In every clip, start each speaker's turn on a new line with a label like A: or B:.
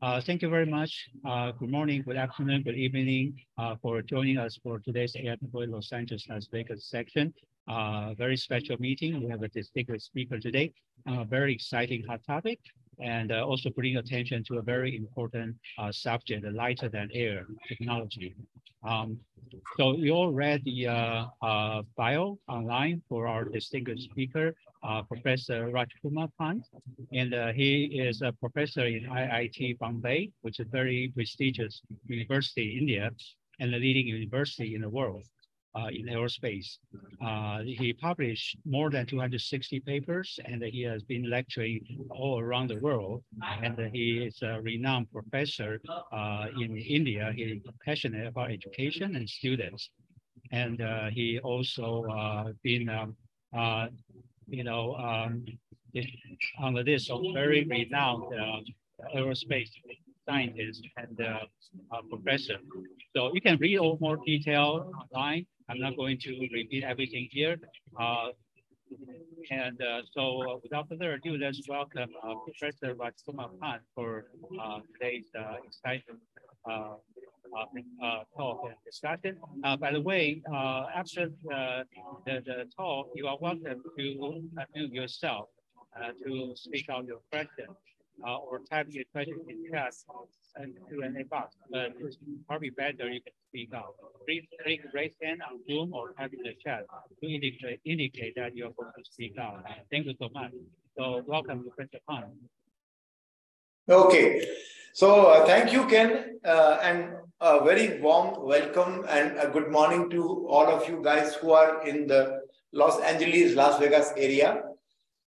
A: Uh, thank you very much. Uh, good morning, good afternoon, good evening uh, for joining us for today's AI Los Angeles Las Vegas section. Uh, very special meeting. We have a distinguished speaker today. A very exciting hot topic and uh, also bring attention to a very important uh, subject, lighter than air technology. Um, so you all read the uh, uh bio online for our distinguished speaker, uh, Professor Rajkumar Pant, and uh, he is a professor in IIT Bombay, which is a very prestigious university in India and the leading university in the world in aerospace. Uh, he published more than 260 papers and he has been lecturing all around the world. And he is a renowned professor uh, in India. He is passionate about education and students. And uh, he also uh, been, um, uh, you know, um, on the list of very renowned aerospace scientists and uh, professor. So you can read all more detail online I'm not going to repeat everything here. Uh, and uh, so without further ado, let's welcome uh, Professor Rajkumar Pant for uh, today's uh, exciting uh, talk and discussion. by the way, after the, the talk, you are welcome to unmute yourself to speak out your question or type your question in chat and Q&A box. But it's probably better you can speak out. Please click raise hand on Zoom or type in the chat to indicate, indicate that you're going to speak out. Thank you so much. So welcome to Professor Pant.
B: Okay. So uh, thank you, Ken, uh, and a very warm welcome and a good morning to all of you guys who are in the Los Angeles, Las Vegas area.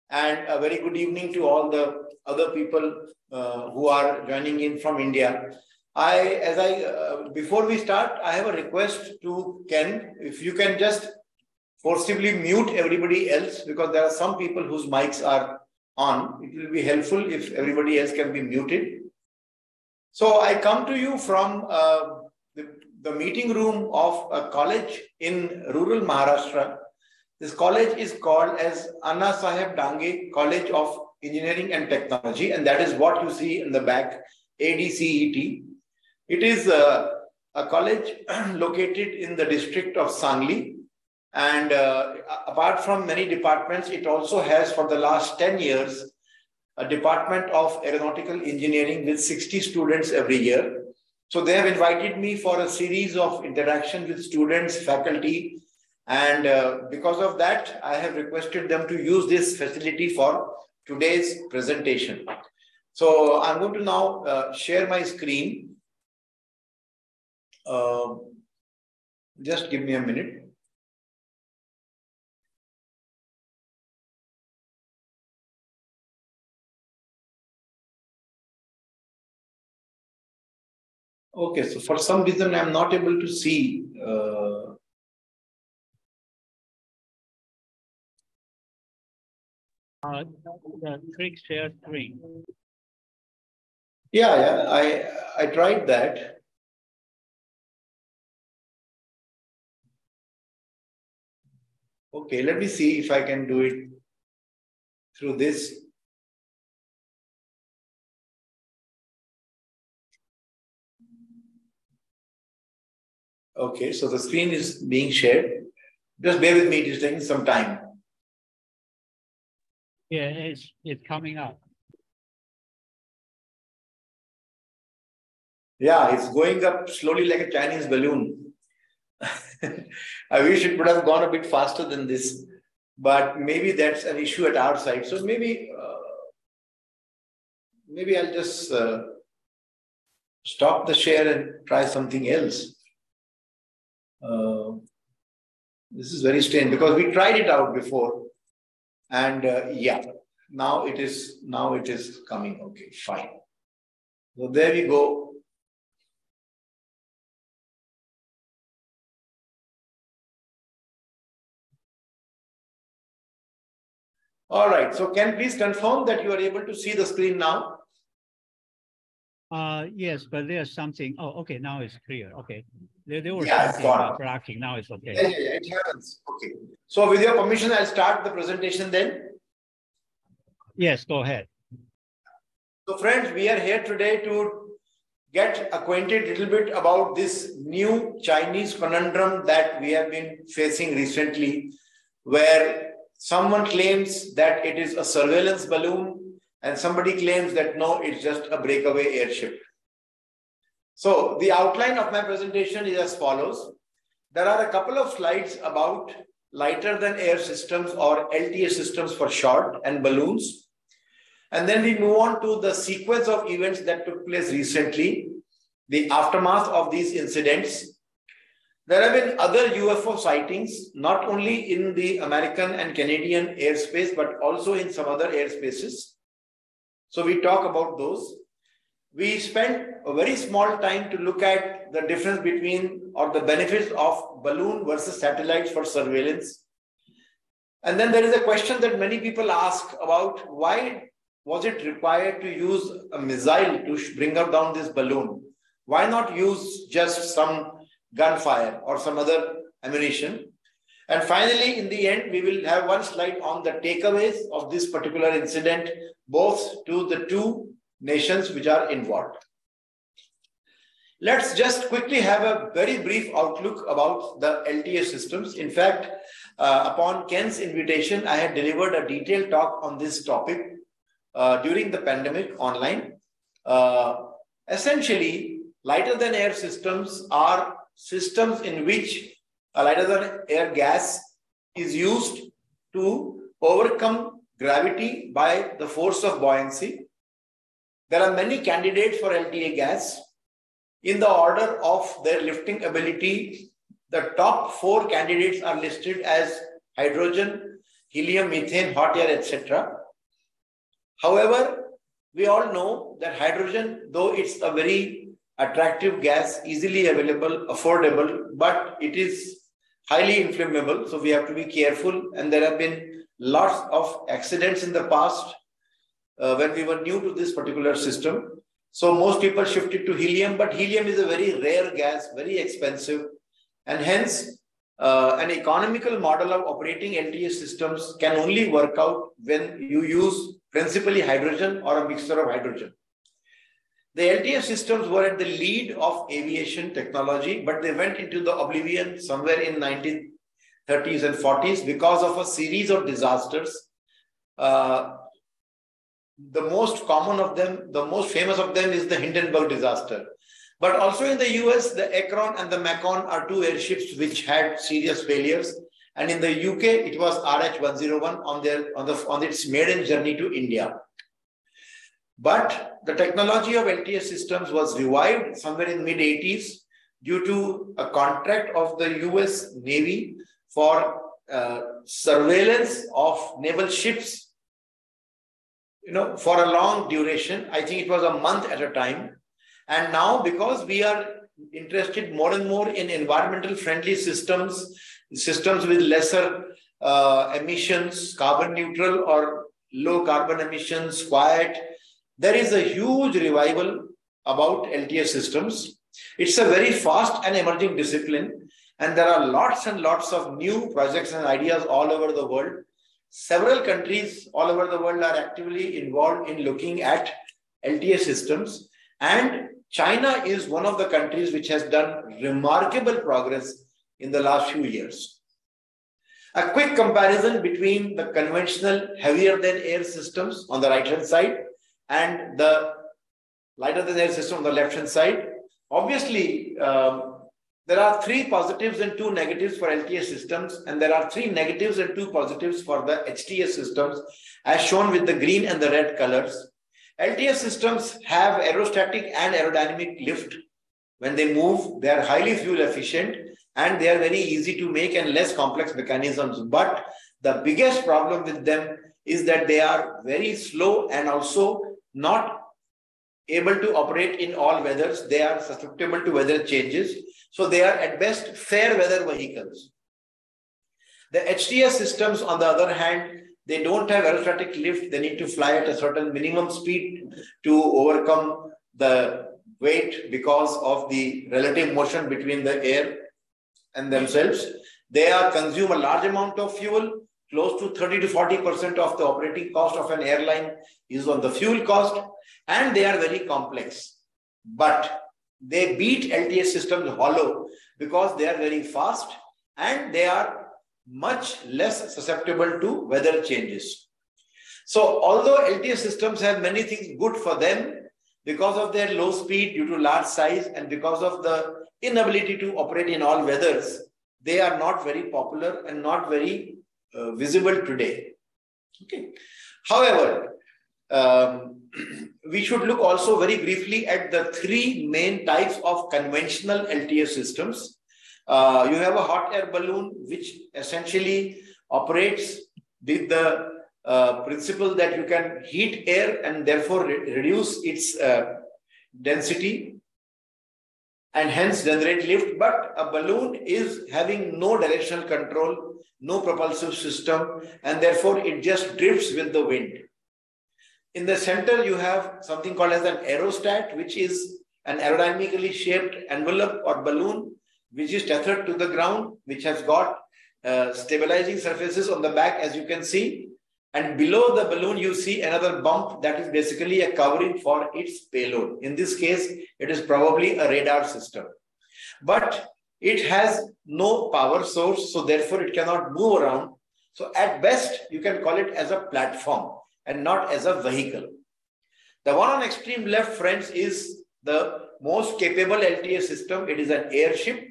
B: And a very good evening to all the other people uh, who are joining in from India. I, as I, uh, before we start, I have a request to Ken, if you can just forcibly mute everybody else because there are some people whose mics are on. It will be helpful if everybody else can be muted. So I come to you from uh, the, the meeting room of a college in rural Maharashtra. This college is called as Anna Saheb Dange College of Engineering and Technology, and that is what you see in the back, ADCET. It is a, a college located in the district of Sangli, and uh, apart from many departments, it also has for the last 10 years a department of aeronautical engineering with 60 students every year. So they have invited me for a series of interaction with students, faculty, and uh, because of that, I have requested them to use this facility for today's presentation. So I'm going to now uh, share my screen. Uh, just give me a minute. Okay, so for some reason I'm not able to see uh,
A: Uh, the click share screen.
B: Yeah, yeah, I I tried that. Okay, let me see if I can do it through this. Okay, so the screen is being shared. Just bear with me, it is taking some time.
A: Yeah, it's it's coming up.
B: Yeah, it's going up slowly like a Chinese balloon. I wish it would have gone a bit faster than this, but maybe that's an issue at our side. So maybe, uh, maybe I'll just uh, stop the share and try something else. Uh, this is very strange because we tried it out before and uh, yeah, now it is now it is coming. Okay, fine. So there we go. All right. So can please confirm that you are able to see the screen now?
A: Uh, yes, but there's something. Oh, okay. Now it's clear. Okay. There, there was
B: yeah,
A: something about blocking. Now it's okay.
B: Yeah, yeah, yeah, it happens. Okay. So with your permission, I'll start the presentation then.
A: Yes, go ahead.
B: So friends, we are here today to get acquainted a little bit about this new Chinese conundrum that we have been facing recently, where someone claims that it is a surveillance balloon and somebody claims that no, it's just a breakaway airship. So the outline of my presentation is as follows. There are a couple of slides about lighter than air systems or LTA systems for short and balloons. And then we move on to the sequence of events that took place recently, the aftermath of these incidents. There have been other UFO sightings, not only in the American and Canadian airspace, but also in some other airspaces. So we talk about those. We spent a very small time to look at the difference between or the benefits of balloon versus satellites for surveillance. And then there is a question that many people ask about why was it required to use a missile to bring down this balloon? Why not use just some gunfire or some other ammunition? And finally, in the end, we will have one slide on the takeaways of this particular incident, both to the two nations which are involved. Let's just quickly have a very brief outlook about the LTA systems. In fact, uh, upon Ken's invitation, I had delivered a detailed talk on this topic uh, during the pandemic online. Uh, essentially, lighter than air systems are systems in which a lighter than air gas is used to overcome gravity by the force of buoyancy. There are many candidates for LTA gas. In the order of their lifting ability, the top four candidates are listed as hydrogen, helium, methane, hot air, etc. However, we all know that hydrogen, though it's a very attractive gas, easily available, affordable, but it is highly inflammable. So we have to be careful. And there have been lots of accidents in the past uh, when we were new to this particular system. So most people shifted to helium, but helium is a very rare gas, very expensive. And hence, uh, an economical model of operating LTA systems can only work out when you use principally hydrogen or a mixture of hydrogen. The LTF systems were at the lead of aviation technology, but they went into the oblivion somewhere in 1930s and 40s because of a series of disasters. Uh, the most common of them, the most famous of them is the Hindenburg disaster. But also in the US, the Akron and the Macon are two airships which had serious failures. And in the UK, it was RH-101 on, their, on, the, on its maiden journey to India. But the technology of LTA systems was revived somewhere in mid 80s due to a contract of the US Navy for uh, surveillance of naval ships, you know, for a long duration. I think it was a month at a time. And now because we are interested more and more in environmental friendly systems, systems with lesser uh, emissions, carbon neutral or low carbon emissions, quiet. There is a huge revival about LTA systems. It's a very fast and emerging discipline. And there are lots and lots of new projects and ideas all over the world. Several countries all over the world are actively involved in looking at LTA systems. And China is one of the countries which has done remarkable progress in the last few years. A quick comparison between the conventional heavier than air systems on the right hand side and the lighter than air system on the left hand side. Obviously, um, there are three positives and two negatives for LTA systems, and there are three negatives and two positives for the HTS systems, as shown with the green and the red colors. LTA systems have aerostatic and aerodynamic lift. When they move, they are highly fuel efficient and they are very easy to make and less complex mechanisms. But the biggest problem with them is that they are very slow and also not able to operate in all weathers. They are susceptible to weather changes. So they are at best fair weather vehicles. The HTS systems, on the other hand, they don't have aerostatic lift. They need to fly at a certain minimum speed to overcome the weight because of the relative motion between the air and themselves. They are consume a large amount of fuel. Close to 30 to 40% of the operating cost of an airline is on the fuel cost. and they are very complex. But they beat LTS systems hollow because they are very fast and they are much less susceptible to weather changes. So although LTS systems have many things good for them because of their low speed due to large size and because of the inability to operate in all weathers, they are not very popular and not very uh, visible today. Okay. However, um, we should look also very briefly at the three main types of conventional LTS systems. Uh, you have a hot air balloon, which essentially operates with the uh, principle that you can heat air and therefore re reduce its uh, density and hence generate lift. But a balloon is having no directional control, no propulsive system, and therefore it just drifts with the wind. In the center, you have something called as an aerostat, which is an aerodynamically shaped envelope or balloon, which is tethered to the ground, which has got uh, stabilizing surfaces on the back, as you can see. And below the balloon, you see another bump that is basically a covering for its payload. In this case, it is probably a radar system. But it has no power source, so therefore it cannot move around. So at best, you can call it as a platform and not as a vehicle. The one on extreme left, friends, is the most capable LTA system. It is an airship.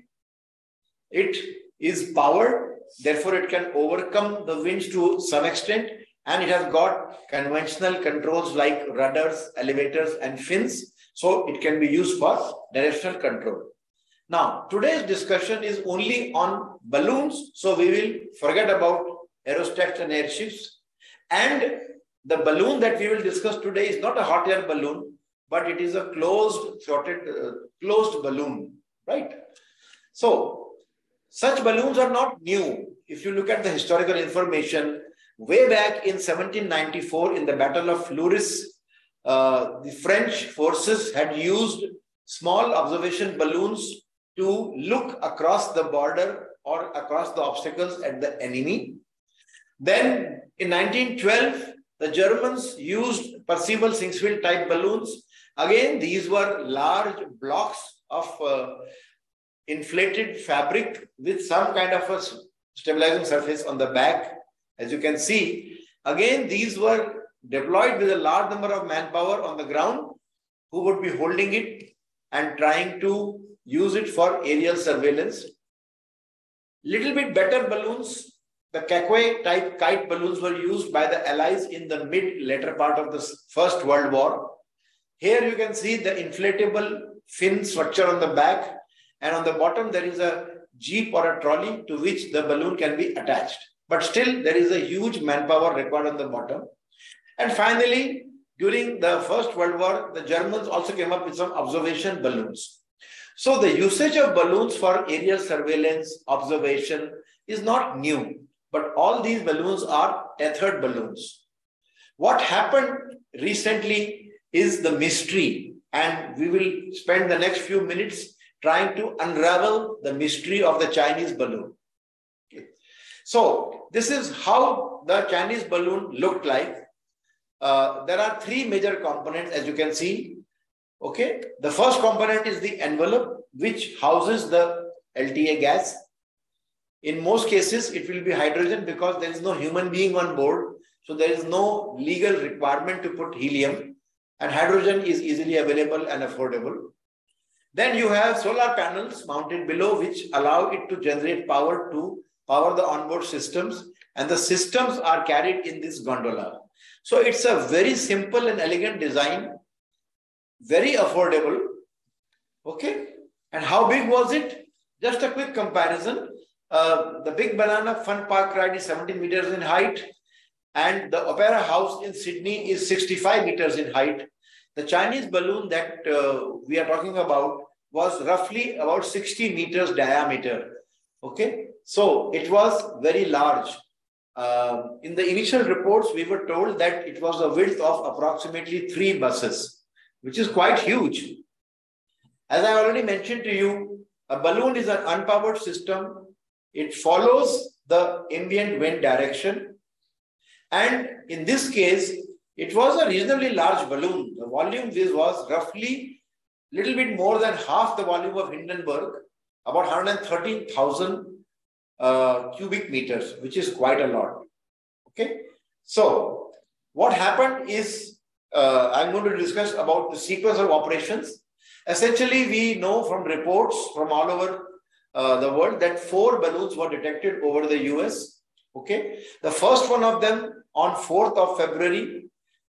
B: It is powered, therefore it can overcome the winds to some extent and it has got conventional controls like rudders, elevators and fins. So it can be used for directional control. Now, today's discussion is only on balloons. So we will forget about aerostats and airships. And the balloon that we will discuss today is not a hot air balloon, but it is a closed, throated, uh, closed balloon, right? So such balloons are not new. If you look at the historical information, way back in 1794 in the Battle of Fleurus, uh, the French forces had used small observation balloons to look across the border or across the obstacles at the enemy. Then in 1912, the Germans used Parseval Sigsfeld type balloons. Again, these were large blocks of uh, inflated fabric with some kind of a stabilizing surface on the back. As you can see, again, these were deployed with a large number of manpower on the ground who would be holding it and trying to use it for aerial surveillance. Little bit better balloons the Caquot type kite balloons were used by the Allies in the mid later part of the First World War. Here you can see the inflatable fin structure on the back and on the bottom there is a jeep or a trolley to which the balloon can be attached. But still there is a huge manpower required on the bottom. And finally, during the First World War, the Germans also came up with some observation balloons. So the usage of balloons for aerial surveillance observation is not new but all these balloons are tethered balloons. What happened recently is the mystery, and we will spend the next few minutes trying to unravel the mystery of the Chinese balloon. So, this is how the Chinese balloon looked like. Uh, there are three major components, as you can see. Okay, the first component is the envelope, which houses the LTA gas. In most cases, it will be hydrogen because there is no human being on board. So there is no legal requirement to put helium and hydrogen is easily available and affordable. Then you have solar panels mounted below which allow it to generate power to power the onboard systems and the systems are carried in this gondola. So it's a very simple and elegant design, very affordable. Okay. And how big was it? Just a quick comparison. Uh, the Big Banana Fun Park ride is 17 meters in height, and the Opera House in Sydney is 65 meters in height. The Chinese balloon that uh, we are talking about was roughly about 60 meters diameter. Okay, so it was very large. Uh, in the initial reports, we were told that it was a width of approximately three buses, which is quite huge. As I already mentioned to you, a balloon is an unpowered system it follows the ambient wind direction. And in this case, it was a reasonably large balloon. The volume was roughly little bit more than half the volume of Hindenburg, about 113,000 uh, cubic meters, which is quite a lot. Okay. So what happened is, uh, I'm going to discuss about the sequence of operations. Essentially, we know from reports from all over uh, the world that four balloons were detected over the US. Okay. The first one of them on 4th of February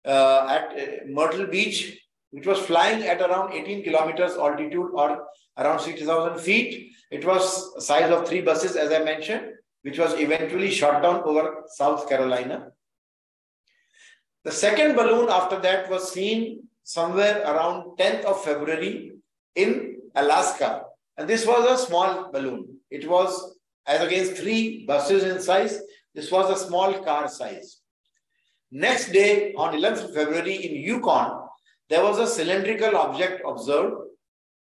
B: uh, at uh, Myrtle Beach, which was flying at around 18 kilometers altitude or around 60,000 feet. It was size of three buses, as I mentioned, which was eventually shot down over South Carolina. The second balloon after that was seen somewhere around 10th of February in Alaska. And this was a small balloon. It was, as against three buses in size, this was a small car size. Next day, on 11th February in Yukon, there was a cylindrical object observed.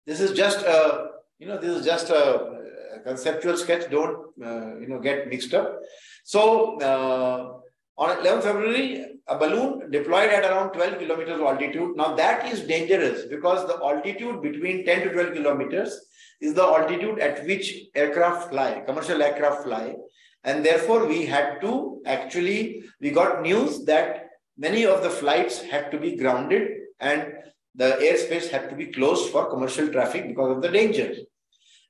B: This is just a, you know, this is just a, a conceptual sketch. Don't, uh, you know, get mixed up. So, uh, on 11 February, a balloon deployed at around 12 kilometers altitude. Now that is dangerous because the altitude between 10 to 12 kilometers is the altitude at which aircraft fly, commercial aircraft fly. And therefore, we had to actually, we got news that many of the flights had to be grounded and the airspace had to be closed for commercial traffic because of the danger.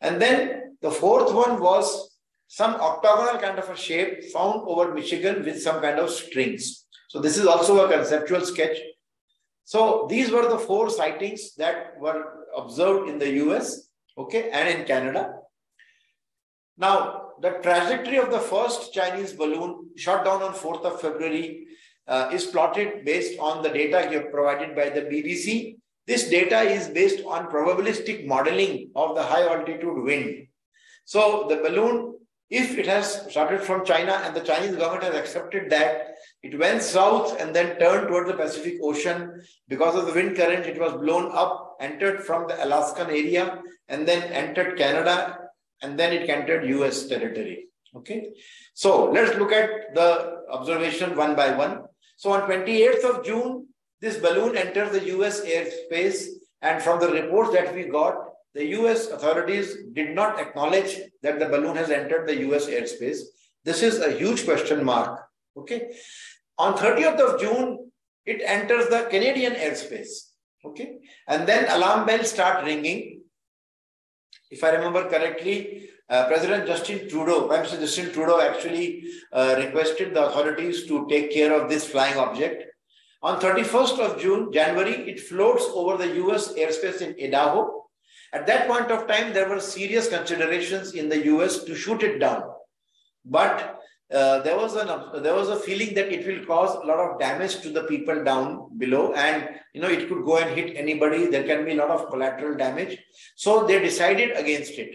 B: And then the fourth one was some octagonal kind of a shape found over Michigan with some kind of strings. So this is also a conceptual sketch. So these were the four sightings that were observed in the US, okay, and in Canada. Now, the trajectory of the first Chinese balloon shot down on 4th of February uh, is plotted based on the data provided by the BBC. This data is based on probabilistic modeling of the high altitude wind. So the balloon, if it has started from China and the Chinese government has accepted that, it went south and then turned towards the Pacific Ocean. Because of the wind current, it was blown up, entered from the Alaskan area, and then entered Canada and then it entered US territory. Okay. So let's look at the observation one by one. So on 28th of June, this balloon entered the US airspace. And from the reports that we got, the US authorities did not acknowledge that the balloon has entered the US airspace. This is a huge question mark. Okay. On 30th of June, it enters the Canadian airspace. Okay. And then alarm bells start ringing if I remember correctly, uh, President Justin Trudeau, Prime Minister Justin Trudeau actually uh, requested the authorities to take care of this flying object. On 31st of June, January, it floats over the US airspace in Idaho. At that point of time, there were serious considerations in the US to shoot it down. But uh, there was an there was a feeling that it will cause a lot of damage to the people down below and you know it could go and hit anybody there can be a lot of collateral damage so they decided against it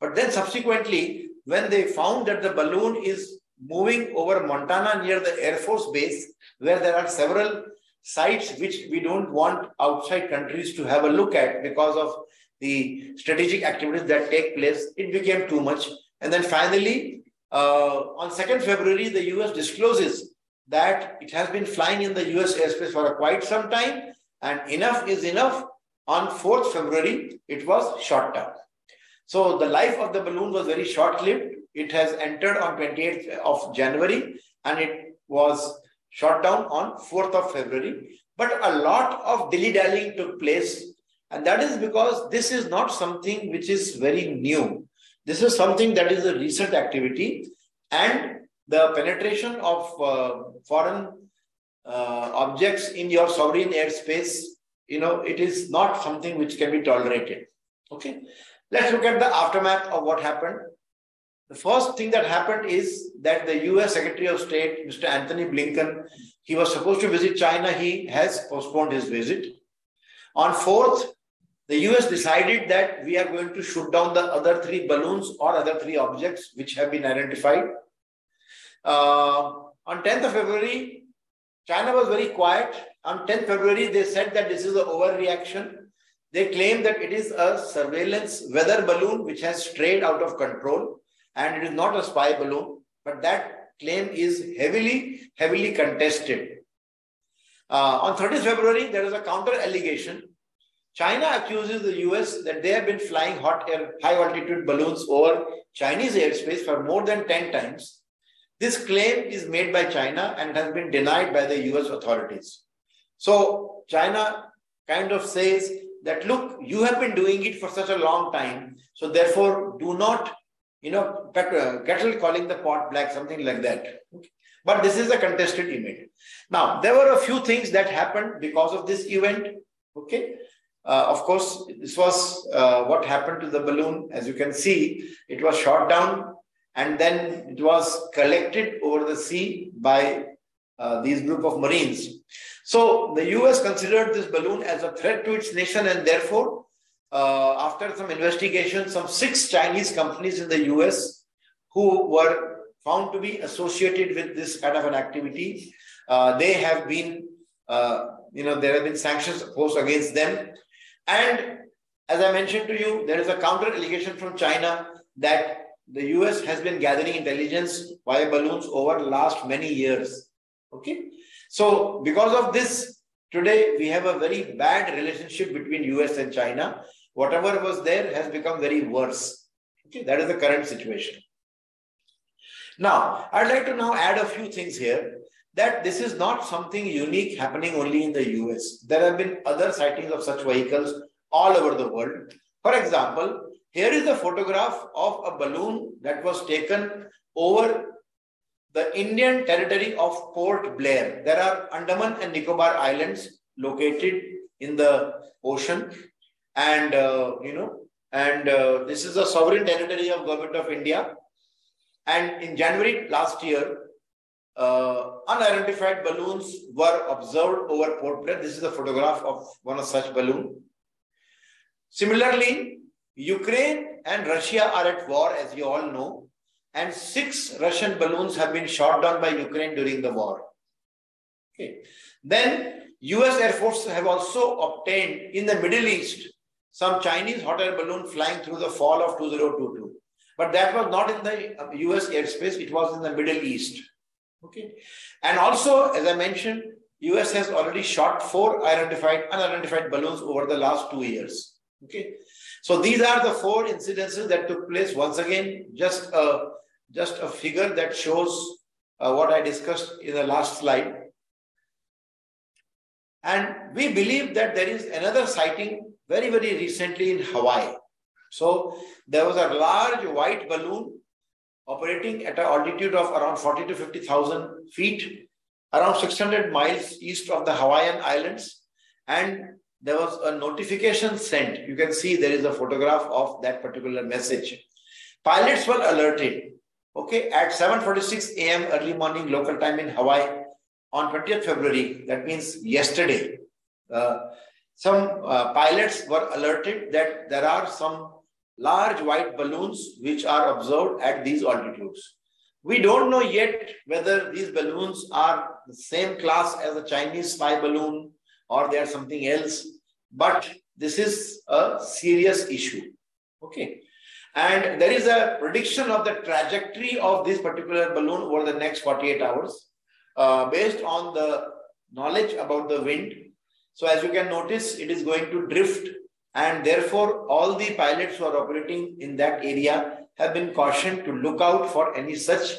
B: but then subsequently when they found that the balloon is moving over montana near the air force base where there are several sites which we don't want outside countries to have a look at because of the strategic activities that take place it became too much and then finally uh, on 2nd February, the US discloses that it has been flying in the US airspace for quite some time and enough is enough. On 4th February, it was shot down. So the life of the balloon was very short-lived. It has entered on 28th of January and it was shot down on 4th of February. But a lot of dilly-dallying took place and that is because this is not something which is very new. This is something that is a recent activity and the penetration of uh, foreign uh, objects in your sovereign airspace, you know, it is not something which can be tolerated. Okay. Let's look at the aftermath of what happened. The first thing that happened is that the US Secretary of State, Mr. Antony Blinken, he was supposed to visit China. He has postponed his visit. On 4th, the US decided that we are going to shoot down the other three balloons or other three objects which have been identified. Uh, on 10th of February, China was very quiet. On 10th February, they said that this is an overreaction. They claim that it is a surveillance weather balloon which has strayed out of control and it is not a spy balloon. But that claim is heavily, heavily contested. Uh, on 30th February, there is a counter allegation. China accuses the US that they have been flying hot air, high altitude balloons over Chinese airspace for more than 10 times. This claim is made by China and has been denied by the US authorities. So China kind of says that, look, you have been doing it for such a long time. So therefore, do not, you know, kettle calling the pot black, something like that. But this is a contested event. Now, there were a few things that happened because of this event. Okay. Uh, of course, this was uh, what happened to the balloon. As you can see, it was shot down and then it was collected over the sea by uh, these group of Marines. So the US considered this balloon as a threat to its nation and therefore, uh, after some investigation, some six Chinese companies in the US who were found to be associated with this kind of an activity, uh, they have been, uh, you know, there have been sanctions imposed against them. And as I mentioned to you, there is a counter allegation from China that the US has been gathering intelligence via balloons over last many years. Okay. So because of this, today we have a very bad relationship between US and China. Whatever was there has become very worse. Okay, that is the current situation. Now, I'd like to now add a few things here that this is not something unique happening only in the US. There have been other sightings of such vehicles all over the world. For example, here is a photograph of a balloon that was taken over the Indian territory of Port Blair. There are Andaman and Nicobar Islands located in the ocean. And, uh, you know, and uh, this is a sovereign territory of government of India. And in January last year, uh, unidentified balloons were observed over Port Blair. This is a photograph of one of such balloon. Similarly, Ukraine and Russia are at war, as you all know and six Russian balloons have been shot down by Ukraine during the war. Okay. Then US Air Force have also obtained in the Middle East some Chinese hot air balloon flying through the fall of 2022. But that was not in the uh, US airspace, it was in the Middle East. Okay. And also, as I mentioned, US has already shot four identified, unidentified balloons over the last two years. Okay. So these are the four incidences that took place. Once again, just a just a figure that shows uh, what I discussed in the last slide. And we believe that there is another sighting very, very recently in Hawaii. So there was a large white balloon operating at an altitude of around 40 to 50,000 feet, around 600 miles east of the Hawaiian Islands. And there was a notification sent. You can see there is a photograph of that particular message. Pilots were alerted okay, at 7.46 a.m. early morning local time in Hawaii on 20th February, that means yesterday, uh, some uh, pilots were alerted that there are some large white balloons which are observed at these altitudes. We don't know yet whether these balloons are the same class as a Chinese spy balloon or they are something else, but this is a serious issue. Okay. And there is a prediction of the trajectory of this particular balloon over the next 48 hours uh, based on the knowledge about the wind. So as you can notice, it is going to drift and therefore all the pilots who are operating in that area have been cautioned to look out for any such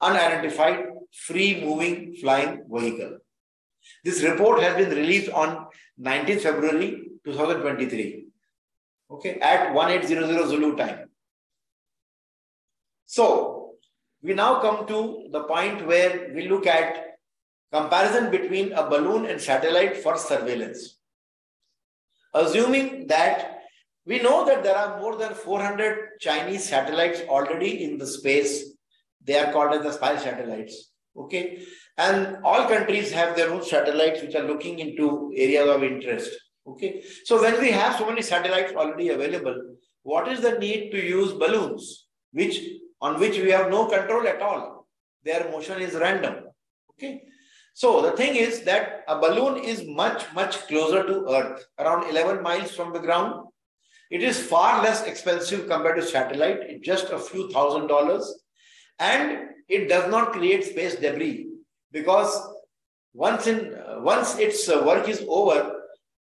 B: unidentified free moving flying vehicle. This report has been released on 19 February 2023 okay, at 1800 Zulu time. So we now come to the point where we look at comparison between a balloon and satellite for surveillance. Assuming that we know that there are more than 400 Chinese satellites already in the space. They are called as the spy satellites. Okay. And all countries have their own satellites which are looking into areas of interest. Okay. So when we have so many satellites already available, what is the need to use balloons, which on which we have no control at all? Their motion is random. Okay. So the thing is that a balloon is much, much closer to Earth, around 11 miles from the ground. It is far less expensive compared to satellite, just a few thousand dollars. And it does not create space debris because once in once its uh, work is over,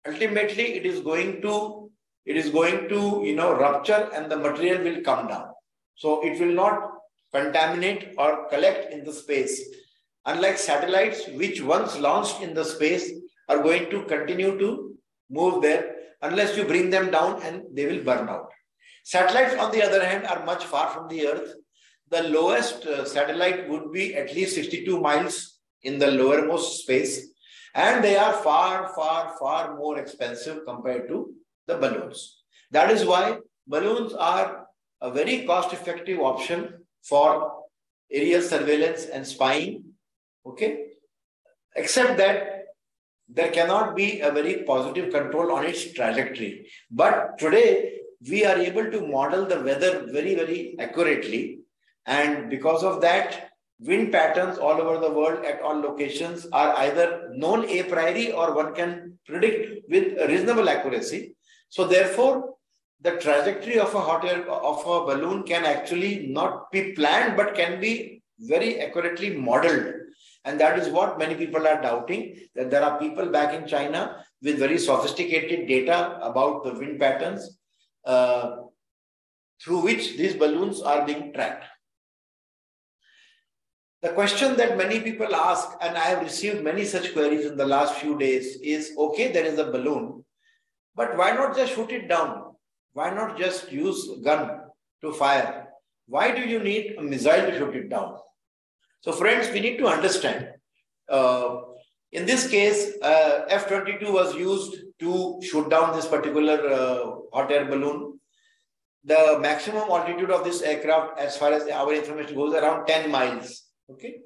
B: ultimately it is going to it is going to you know rupture and the material will come down. So it will not contaminate or collect in the space. Unlike satellites, which once launched in the space are going to continue to move there unless you bring them down and they will burn out. Satellites, on the other hand, are much far from the Earth. The lowest uh, satellite would be at least 62 miles in the lowermost space, and they are far, far, far more expensive compared to the balloons. That is why balloons are a very cost-effective option for aerial surveillance and spying. Okay, except that there cannot be a very positive control on its trajectory. But today, we are able to model the weather very, very accurately. And because of that, wind patterns all over the world at all locations are either known a priori or one can predict with reasonable accuracy. So therefore, the trajectory of a hot air of a balloon can actually not be planned, but can be very accurately modeled and that is what many people are doubting, that there are people back in China with very sophisticated data about the wind patterns uh, through which these balloons are being tracked. The question that many people ask, and I have received many such queries in the last few days, is okay, there is a balloon, but why not just shoot it down? Why not just use a gun to fire? Why do you need a missile to shoot it down? So friends, we need to understand. Uh, in this case, uh, F-22 was used to shoot down this particular uh, hot air balloon. The maximum altitude of this aircraft, as far as our information goes, around 10 miles. Okay.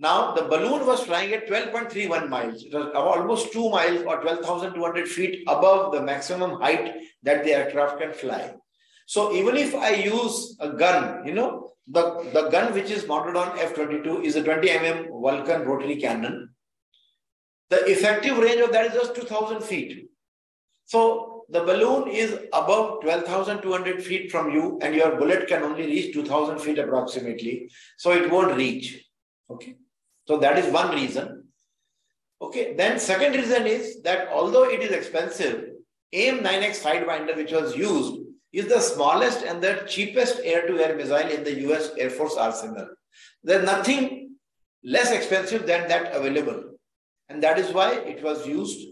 B: Now, the balloon was flying at 12.31 miles. It was almost 2 miles or 12,200 feet above the maximum height that the aircraft can fly. So even if I use a gun, you know, the, the gun which is mounted on F-22 is a 20 mm Vulcan rotary cannon. The effective range of that is just 2000 feet. So the balloon is above 12,200 feet from you and your bullet can only reach 2000 feet approximately. So it won't reach. Okay. So that is one reason. Okay. Then second reason is that although it is expensive, AIM-9X Sidewinder which was used is the smallest and the cheapest air-to-air missile in the US Air Force arsenal. There's nothing less expensive than that available. And that is why it was used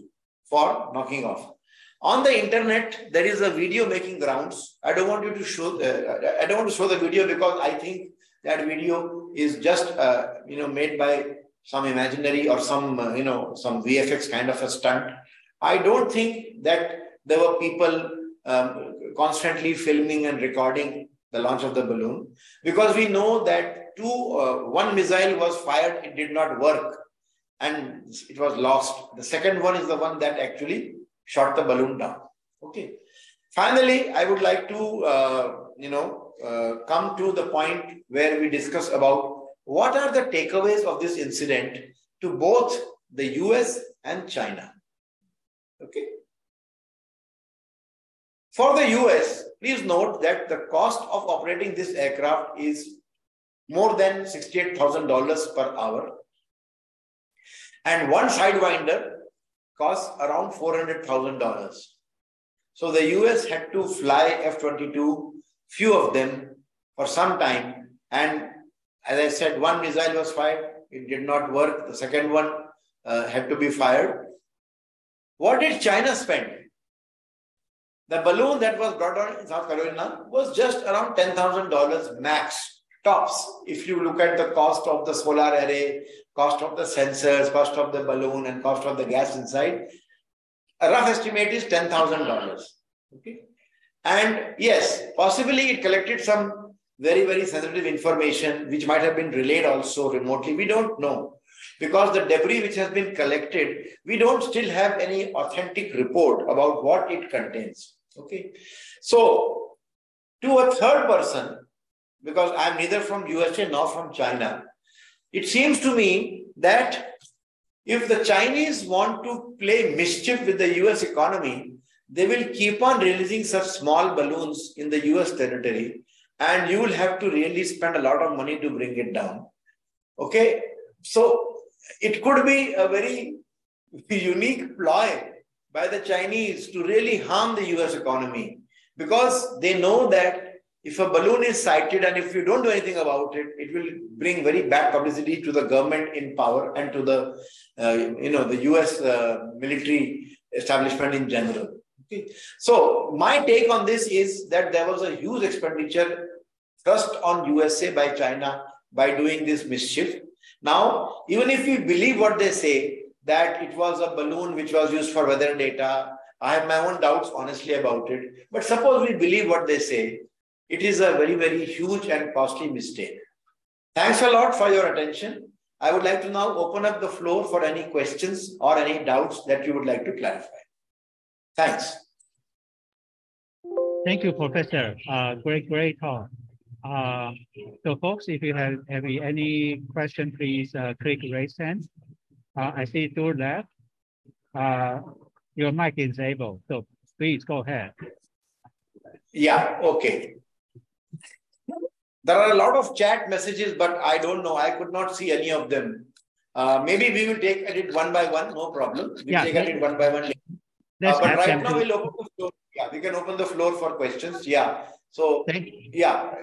B: for knocking off. On the internet, there is a video making rounds. I don't want you to show, uh, I don't want to show the video because I think that video is just, uh, you know, made by some imaginary or some, uh, you know, some VFX kind of a stunt. I don't think that there were people um, constantly filming and recording the launch of the balloon because we know that two uh, one missile was fired it did not work and it was lost. The second one is the one that actually shot the balloon down. Okay. Finally i would like to uh, you know uh, come to the point where we discuss about what are the takeaways of this incident to both the us and china okay for the US, please note that the cost of operating this aircraft is more than $68,000 per hour. And one Sidewinder costs around $400,000. So the US had to fly F-22, few of them, for some time. And as I said, one missile was fired. It did not work. The second one uh, had to be fired. What did China spend? The balloon that was brought on in South Carolina was just around $10,000 max, tops. If you look at the cost of the solar array, cost of the sensors, cost of the balloon, and cost of the gas inside, a rough estimate is $10,000. Okay. And yes, possibly it collected some very, very sensitive information which might have been relayed also remotely. We don't know because the debris which has been collected, we don't still have any authentic report about what it contains. Okay. So to a third person, because I'm neither from USA nor from China, it seems to me that if the Chinese want to play mischief with the US economy, they will keep on releasing such small balloons in the US territory, and you will have to really spend a lot of money to bring it down. Okay, so it could be a very unique ploy by the Chinese to really harm the US economy because they know that if a balloon is sighted and if you don't do anything about it, it will bring very bad publicity to the government in power and to the, uh, you know, the US uh, military establishment in general. So my take on this is that there was a huge expenditure thrust on USA by China by doing this mischief. Now, even if we believe what they say, that it was a balloon which was used for weather data, I have my own doubts honestly about it. But suppose we believe what they say, it is a very, very huge and costly mistake. Thanks a lot for your attention. I would like to now open up the floor for any questions or any doubts that you would like to clarify. Thanks.
A: Thank you, Professor. Uh, great, great talk. Uh, so folks, if you have, have any question, please uh, click raise hand. Uh, I see to left. Uh, your mic is able, so please go ahead.
B: Yeah, okay. There are a lot of chat messages, but I don't know. I could not see any of them. Uh, maybe we will take it one by one, no problem. We'll
A: yeah,
B: take it one by one. Uh, but right now, we'll open the floor. Yeah, we can open the floor for questions. Yeah. So,
A: Thank you.
B: yeah.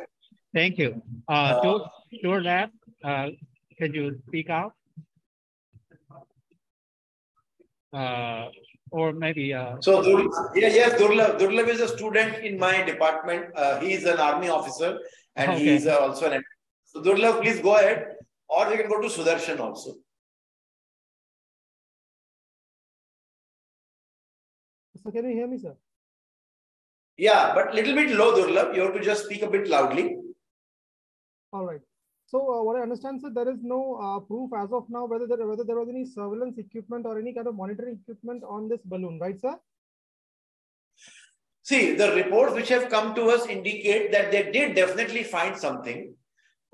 A: Thank you. Uh, uh, to, left, uh, can you speak out? Uh, or maybe. Uh,
B: so, yeah, yes, Durlab. Durlab is a student in my department. Uh, he is an army officer and okay. he is uh, also an. So, Durlab, please go ahead. Or we can go to Sudarshan also.
C: So, can you hear me, sir?
B: Yeah, but little bit low, Durlab. You have to just speak a bit loudly.
C: All right. So uh, what I understand, sir, there is no uh, proof as of now whether there, whether there was any surveillance equipment or any kind of monitoring equipment on this balloon, right, sir?
B: See, the reports which have come to us indicate that they did definitely find something.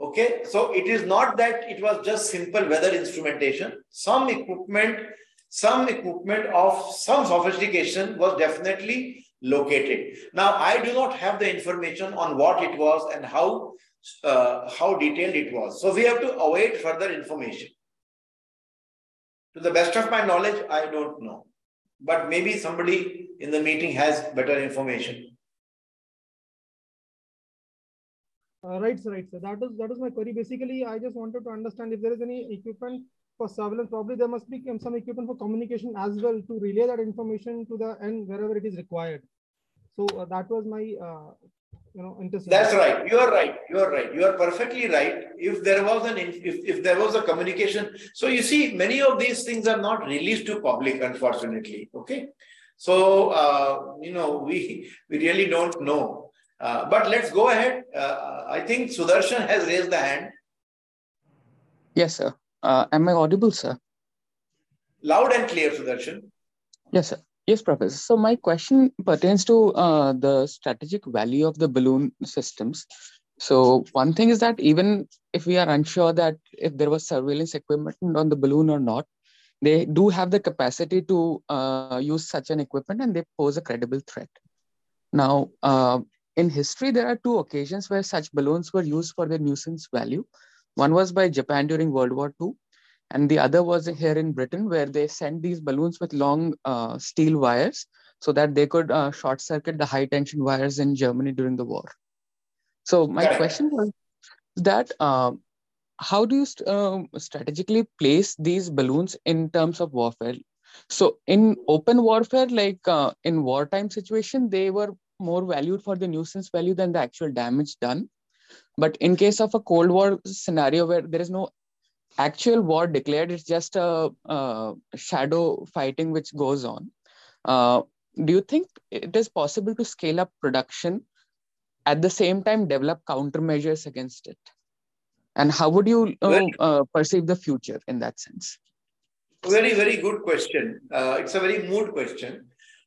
B: Okay, so it is not that it was just simple weather instrumentation. Some equipment, some equipment of some sophistication was definitely located. Now, I do not have the information on what it was and how uh, how detailed it was. So we have to await further information. To the best of my knowledge, I don't know. But maybe somebody in the meeting has better information.
C: Uh, right, sir, right, sir. That is that is my query. Basically, I just wanted to understand if there is any equipment for surveillance. Probably there must be some equipment for communication as well to relay that information to the end wherever it is required. So uh, that was my uh, you know interest.
B: that's right. You are right. You are right. You are perfectly right. If there was an if, if there was a communication so you see many of these things are not released to public unfortunately. Okay? So uh, you know we we really don't know. Uh, but let's go ahead. Uh, i think sudarshan has raised the hand.
D: Yes sir uh, am i audible sir
B: loud and clear sudarshan
D: yes sir Yes, Professor. So my question pertains to uh, the strategic value of the balloon systems. So one thing is that even if we are unsure that if there was surveillance equipment on the balloon or not, they do have the capacity to uh, use such an equipment and they pose a credible threat. Now, uh, in history, there are two occasions where such balloons were used for their nuisance value. One was by Japan during World War II, and the other was here in Britain, where they sent these balloons with long uh, steel wires so that they could uh, short circuit the high tension wires in Germany during the war. So my question was that uh, how do you st um, strategically place these balloons in terms of warfare? So in open warfare, like uh, in wartime situation, they were more valued for the nuisance value than the actual damage done. But in case of a Cold War scenario where there is no actual war declared it's just a, a shadow fighting which goes on uh, do you think it is possible to scale up production at the same time develop countermeasures against it? And how would you uh, uh, perceive the future in that sense?
B: Very very good question. Uh, it's a very mood question.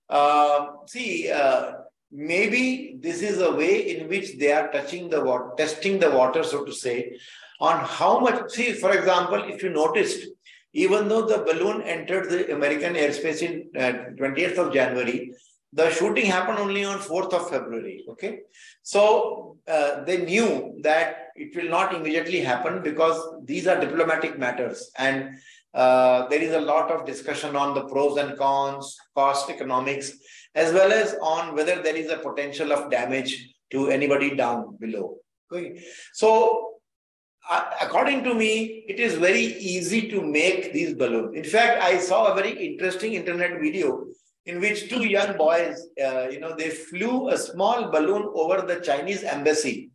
B: Uh, see uh, maybe this is a way in which they are touching the water testing the water so to say on how much. See, for example, if you noticed, even though the balloon entered the American airspace in uh, 20th of January, the shooting happened only on 4th of February. Okay. So uh, they knew that it will not immediately happen because these are diplomatic matters. And Uh, there is a lot of discussion on the pros and cons, cost economics, as well as on whether there is a potential of damage to anybody down below. Okay. So according to me, it is very easy to make these balloons. In fact, I saw a very interesting internet video in which two young boys, uh, you know, they flew a small balloon over the Chinese embassy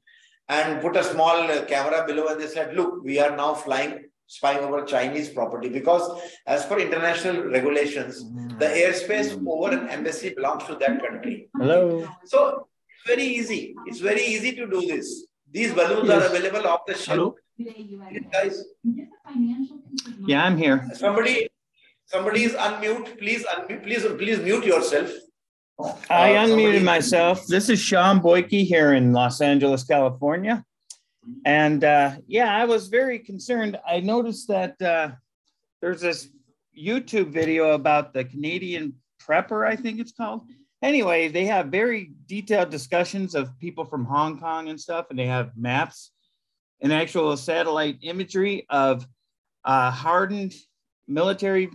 B: and put a small camera below and they said, look, we are now flying, spying over Chinese property because as per international regulations, the airspace over an embassy belongs to that country.
A: Hello.
B: So it's very easy. It's very easy to do this. These balloons yes. are available off the shelf. Guys.
A: Yeah, I'm here.
B: Somebody, somebody is unmute. Please unmute. Please, please mute yourself.
E: I uh, unmuted somebody... myself. This is Sean Boyke here in Los Angeles, California. And uh, yeah, I was very concerned. I noticed that uh, there's this YouTube video about the Canadian prepper, I think it's called. Anyway, they have very detailed discussions of people from Hong Kong and stuff, and they have maps and actual satellite imagery of hardened military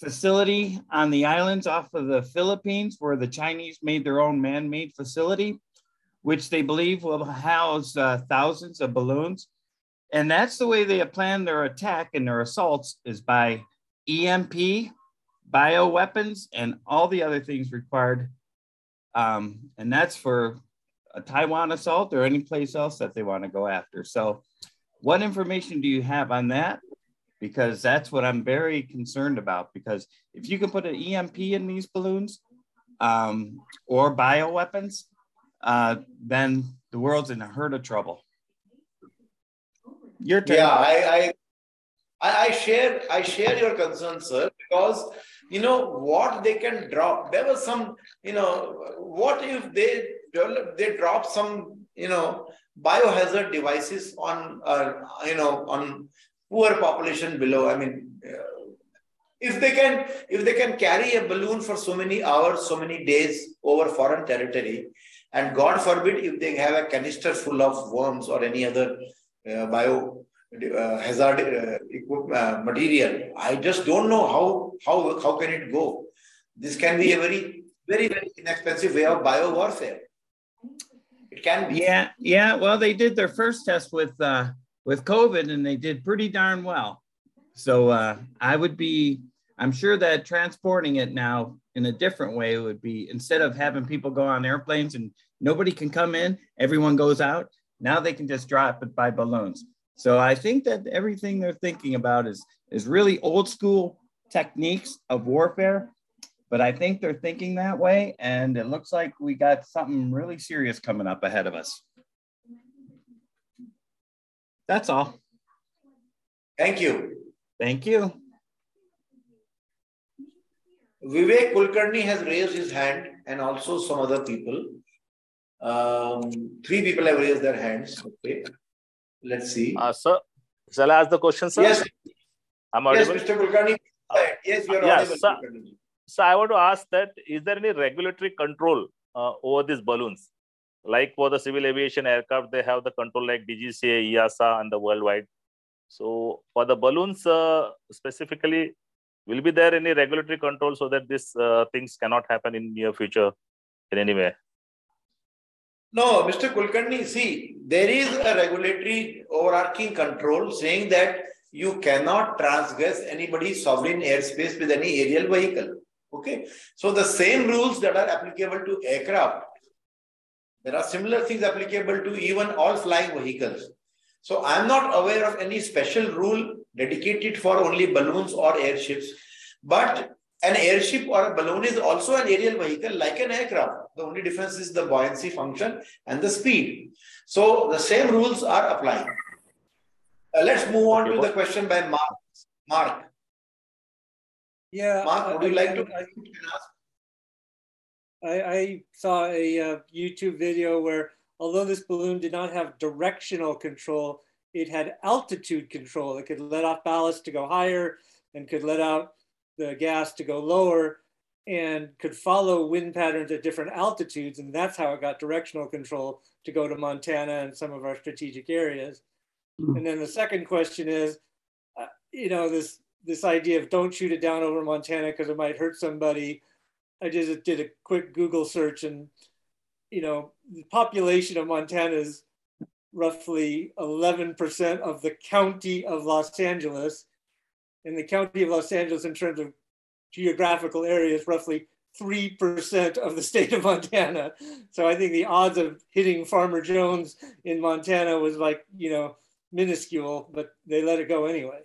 E: facility on the islands off of the Philippines where the Chinese made their own man-made facility, which they believe will house uh, thousands of balloons. And that's the way they have planned their attack and their assaults is by EMP, bioweapons, and all the other things required. Um, and that's for a Taiwan assault or any place else that they want to go after. So what information do you have on that? Because that's what I'm very concerned about. Because if you can put an EMP in these balloons um, or bioweapons, uh, then the world's in a herd of trouble.
B: Your turn. Yeah, I, I, I share, I share your concern, sir, because you know what they can drop. There was some, you know, what if they develop, they drop some, you know, biohazard devices on, uh, you know, on poor population below. I mean, uh, if they can, if they can carry a balloon for so many hours, so many days over foreign territory, and God forbid if they have a canister full of worms or any other uh, bio uh, hazard uh, uh, material, I just don't know how how how can it go. This can be a very very very inexpensive way of bio warfare. It can be.
E: Yeah, yeah. Well, they did their first test with uh, with COVID, and they did pretty darn well. So uh, I would be. I'm sure that transporting it now in a different way would be instead of having people go on airplanes and nobody can come in, everyone goes out. Now they can just drop it by balloons. So I think that everything they're thinking about is is really old school techniques of warfare but I think they're thinking that way. And it looks like we got something really serious coming up ahead of us. That's all.
B: Thank you.
E: Thank you.
B: Vivek Kulkarni has raised his hand and also some other people. Um, three people have raised their hands. Okay. Let's see.
F: Uh, sir, shall I ask the question, sir?
B: Yes.
F: I'm audible.
B: Yes, Mr. Kulkarni. Uh, yes, you are yes, audible. Sir.
F: So I want to ask that is there any regulatory control uh, over these balloons? Like for the civil aviation aircraft, they have the control like DGCA, EASA, and the worldwide. So for the balloons uh, specifically, will be there any regulatory control so that these uh, things cannot happen in near future in any way?
B: No, Mr. Kulkarni, see, there is a regulatory overarching control saying that you cannot transgress anybody's sovereign airspace with any aerial vehicle. Okay. So the same rules that are applicable to aircraft, there are similar things applicable to even all flying vehicles. So I'm not aware of any special rule dedicated for only balloons or airships. But an airship or a balloon is also an aerial vehicle like an aircraft. The only difference is the buoyancy function and the speed. So the same rules are applying. Uh, let's move on to the question by Mark. Mark.
G: Yeah.
B: Mark, would I, you like to
G: I, I saw a uh, YouTube video where although this balloon did not have directional control, it had altitude control. It could let off ballast to go higher and could let out the gas to go lower and could follow wind patterns at different altitudes. And that's how it got directional control to go to Montana and some of our strategic areas. Mm -hmm. And then the second question is, you know, this this idea of don't shoot it down over Montana because it might hurt somebody. I just did a quick Google search and, you know, the population of Montana is roughly 11% of the county of Los Angeles. And the county of Los Angeles, in terms of geographical area, is roughly 3% of the state of Montana. So I think the odds of hitting Farmer Jones in Montana was like, you know, minuscule, but they let it go anyway.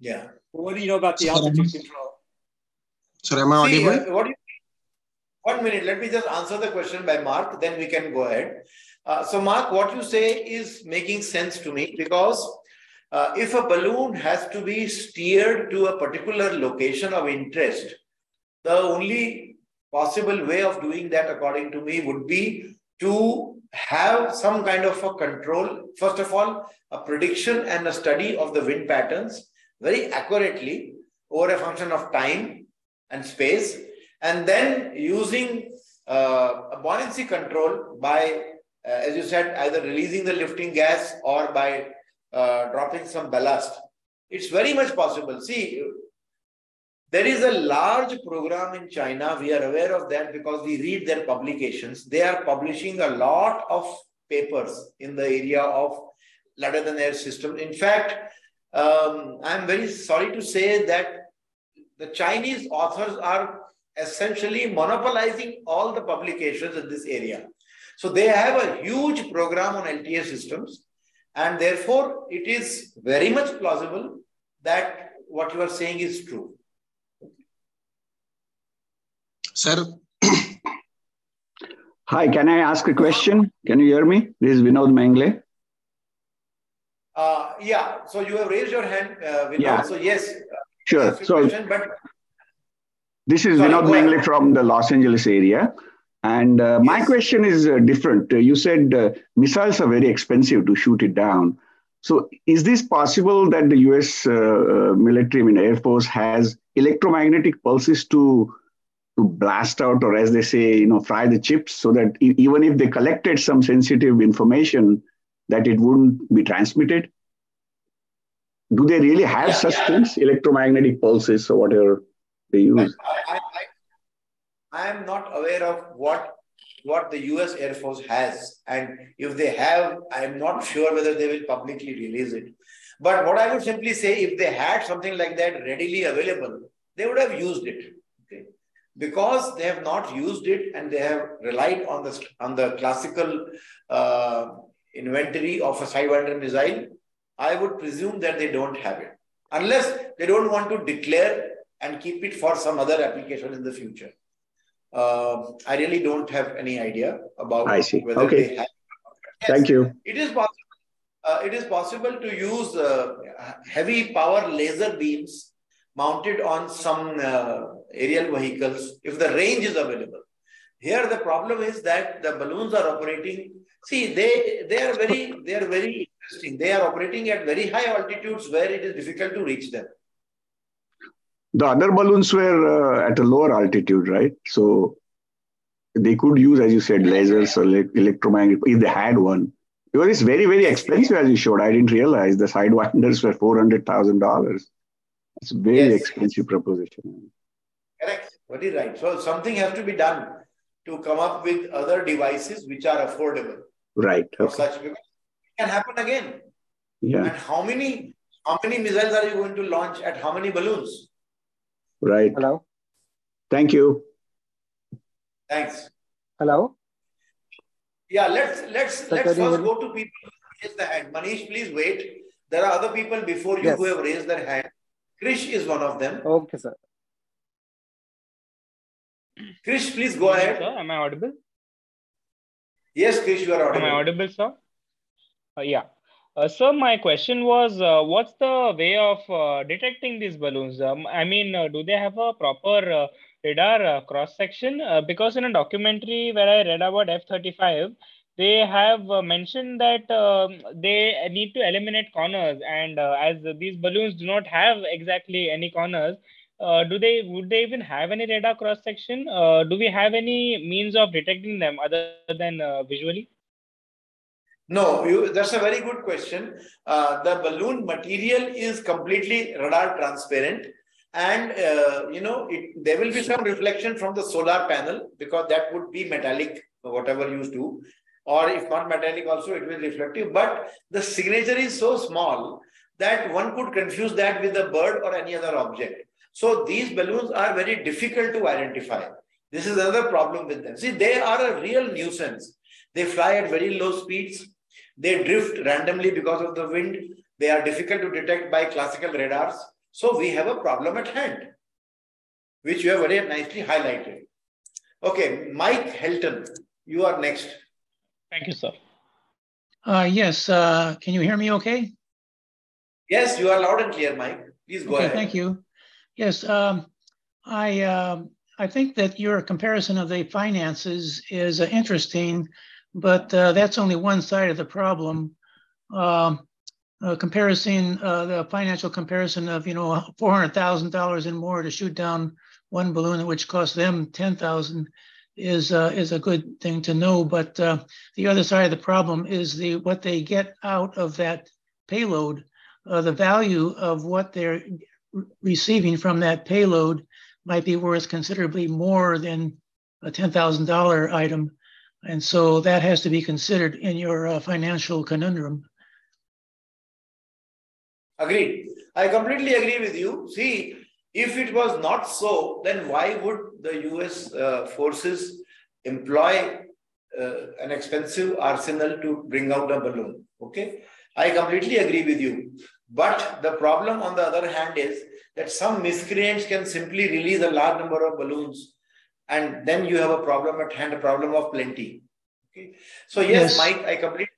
B: Yeah.
G: What do you know about the
H: So-
G: altitude control?
H: Sorry, am I
B: See,
H: audible?
B: uh, what do you, one minute, let me just answer the question by Mark, then we can go ahead. Uh, so Mark, what you say is making sense to me because uh, if a balloon has to be steered to a particular location of interest, the only possible way of doing that, according to me, would be to have some kind of a control. First of all, a prediction and a study of the wind patterns very accurately over a function of time and space, and then using uh, buoyancy control by, uh, as you said, either releasing the lifting gas or by uh, dropping some ballast. It's very much possible. See, there is a large program in China. We are aware of that because we read their publications. They are publishing a lot of papers in the area of lighter than air system. In fact, um, I'm very sorry to say that the Chinese authors are essentially monopolizing all the publications in this area. So they have a huge program on LTA systems, and therefore it is very much plausible that what you are saying is true.
H: Sir,
I: Hi, can I ask a question? Can you hear me? This is Vinod Mengle.
B: Uh, yeah, so you have raised your hand, uh, Vinod.
I: Yeah.
B: So yes, uh,
I: Sure. So
B: question, but
I: this is
B: Sorry,
I: Vinod. Mengle from the Los Angeles area. And uh, my
B: Yes.
I: question is uh, different. Uh, you said uh, missiles are very expensive to shoot it down. So is this possible that the US uh, uh, military, I mean, Air Force has electromagnetic pulses to to blast out, or as they say, you know, fry the chips, so that e- even if they collected some sensitive information, that it wouldn't be transmitted? Do they really have
B: Yeah,
I: such
B: yeah.
I: things, electromagnetic pulses or whatever they use?
B: I, I, I, I am not aware of what what the US Air Force has. And if they have, I'm not sure whether they will publicly release it. But what I would simply say, if they had something like that readily available, they would have used it. Okay? Because they have not used it and they have relied on the on the classical uh, inventory of a Sidewinder missile, I would presume that they don't have it. Unless they don't want to declare and keep it for some other application in the future. Uh, I really don't have any idea about
I: I see.
B: whether
I: Okay.
B: they have.
I: Thank you.
B: It is possible. Uh, it is possible to use uh, heavy power laser beams mounted on some uh, aerial vehicles if the range is available. Here the problem is that the balloons are operating. See, they they are very they are very interesting. They are operating at very high altitudes where it is difficult to reach them.
I: The other balloons were uh, at a lower altitude, right? So they could use, as you said, lasers or elec- electromagnetic if they had one. Because it's very, very expensive, as you showed. I didn't realize the sidewinders were four hundred thousand dollars. It's a very
B: Yes.
I: expensive proposition.
B: Correct. Very right. So something has to be done to come up with other devices which are affordable
I: Right. Okay.
B: such because it can happen again.
I: Yeah.
B: And how many how many missiles are you going to launch at how many balloons?
I: Right.
J: Hello.
I: Thank you.
B: Thanks.
J: Hello.
B: Yeah, let's let's
J: Sir,
B: let's first go to people who raise the hand. Manish, please wait. There are other people before you
J: Yes.
B: who have raised their hand. Krish is one of them.
J: Okay, sir.
B: Krish, please go ahead.
K: Sir, am I audible?
B: Yes, Krish, you are audible.
K: Am I
B: audible.
K: audible, sir? Uh, yeah. Uh, my question was, uh, what's the way of uh, detecting these balloons? Um, I mean, uh, do they have a proper uh, radar uh, cross section? Because in a documentary where I read about F-35, they have mentioned that um, they need to eliminate corners, and as these balloons do not have exactly any corners, do they would they even have any radar cross section? Do we have any means of detecting them other than visually?
B: No, you, that's a very good question. Uh, the balloon material is completely radar transparent and uh, you know it, there will be some reflection from the solar panel because that would be metallic whatever you do. Or if not metallic also it will reflective. But the signature is so small that one could confuse that with a bird or any other object. So these balloons are very difficult to identify. This is another problem with them. See they are a real nuisance. They fly at very low speeds they drift randomly because of the wind they are difficult to detect by classical radars so we have a problem at hand, which you have very nicely highlighted. Okay, Mike Helton, you are next.
K: Thank you, sir.
J: Uh, yes, uh, can you hear me okay?
B: Yes, you are loud and clear, Mike. Please go
J: okay,
B: ahead.
J: Thank you. Yes, um, I, uh, I think that your comparison of the finances is uh, interesting, but uh, that's only one side of the problem. Um, comparison, uh, the financial comparison of, you know, $400,000 and more to shoot down one balloon, which cost them 10,000 is, uh, is a good thing to know. But uh, the other side of the problem is the, what they get out of that payload, uh, the value of what they're receiving from that payload might be worth considerably more than a $10,000 item. And so that has to be considered in your uh, financial conundrum.
B: Agreed. I completely agree with you. See, if it was not so, then why would the US uh, forces employ uh, an expensive arsenal to bring out a balloon? Okay. I completely agree with you. But the problem, on the other hand, is that some miscreants can simply release a large number of balloons, and then you have a problem at hand, a problem of plenty. Okay. So yes, yes. Mike, I completely,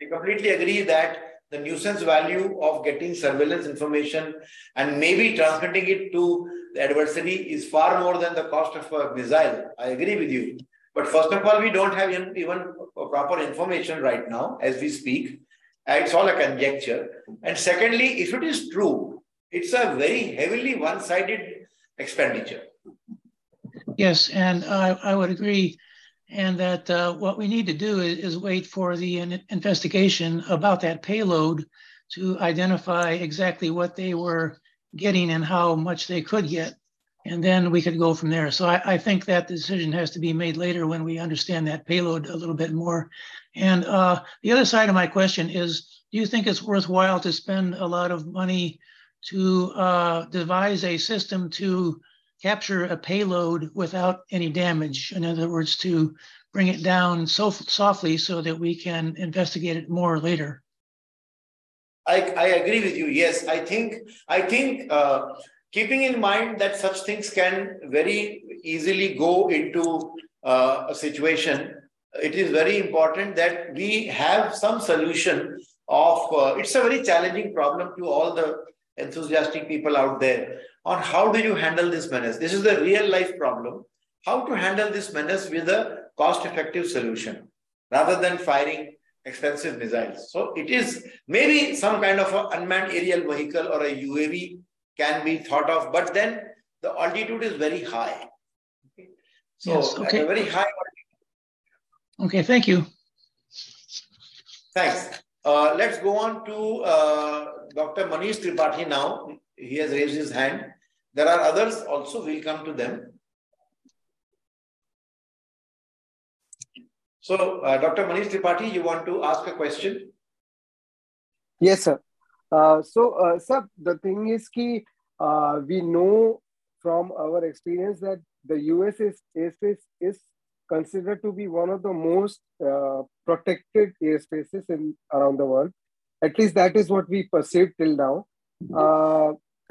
B: I completely agree that the nuisance value of getting surveillance information and maybe transmitting it to the adversary is far more than the cost of a missile. I agree with you. But first of all, we don't have even proper information right now as we speak. It's all a conjecture. And secondly, if it is true, it's a very heavily one-sided expenditure.
J: Yes, and I, I would agree and that uh, what we need to do is, is wait for the investigation about that payload to identify exactly what they were getting and how much they could get. And then we could go from there. So I, I think that decision has to be made later when we understand that payload a little bit more. And uh, the other side of my question is, do you think it's worthwhile to spend a lot of money to uh, devise a system to capture a payload without any damage. In other words, to bring it down so softly so that we can investigate it more later.
B: I, I agree with you. Yes, I think I think uh, keeping in mind that such things can very easily go into uh, a situation, it is very important that we have some solution of. Uh, it's a very challenging problem to all the enthusiastic people out there on how do you handle this menace. This is the real life problem. How to handle this menace with a cost effective solution rather than firing expensive missiles. So it is maybe some kind of an unmanned aerial vehicle or a UAV can be thought of, but then the altitude is very high. Okay. So yes, okay. very high
J: altitude. Okay, thank you.
B: Thanks. Uh, let's go on to uh, Dr. Manish Tripathi now. He has raised his hand. There are others also, we'll come to them. So, uh, Dr. Manish Tripathi, you want to ask a question?
L: Yes, sir. Uh, so, uh, sir, the thing is ki, uh, we know from our experience that the US is, airspace is considered to be one of the most uh, protected airspaces in around the world. At least that is what we perceive till now.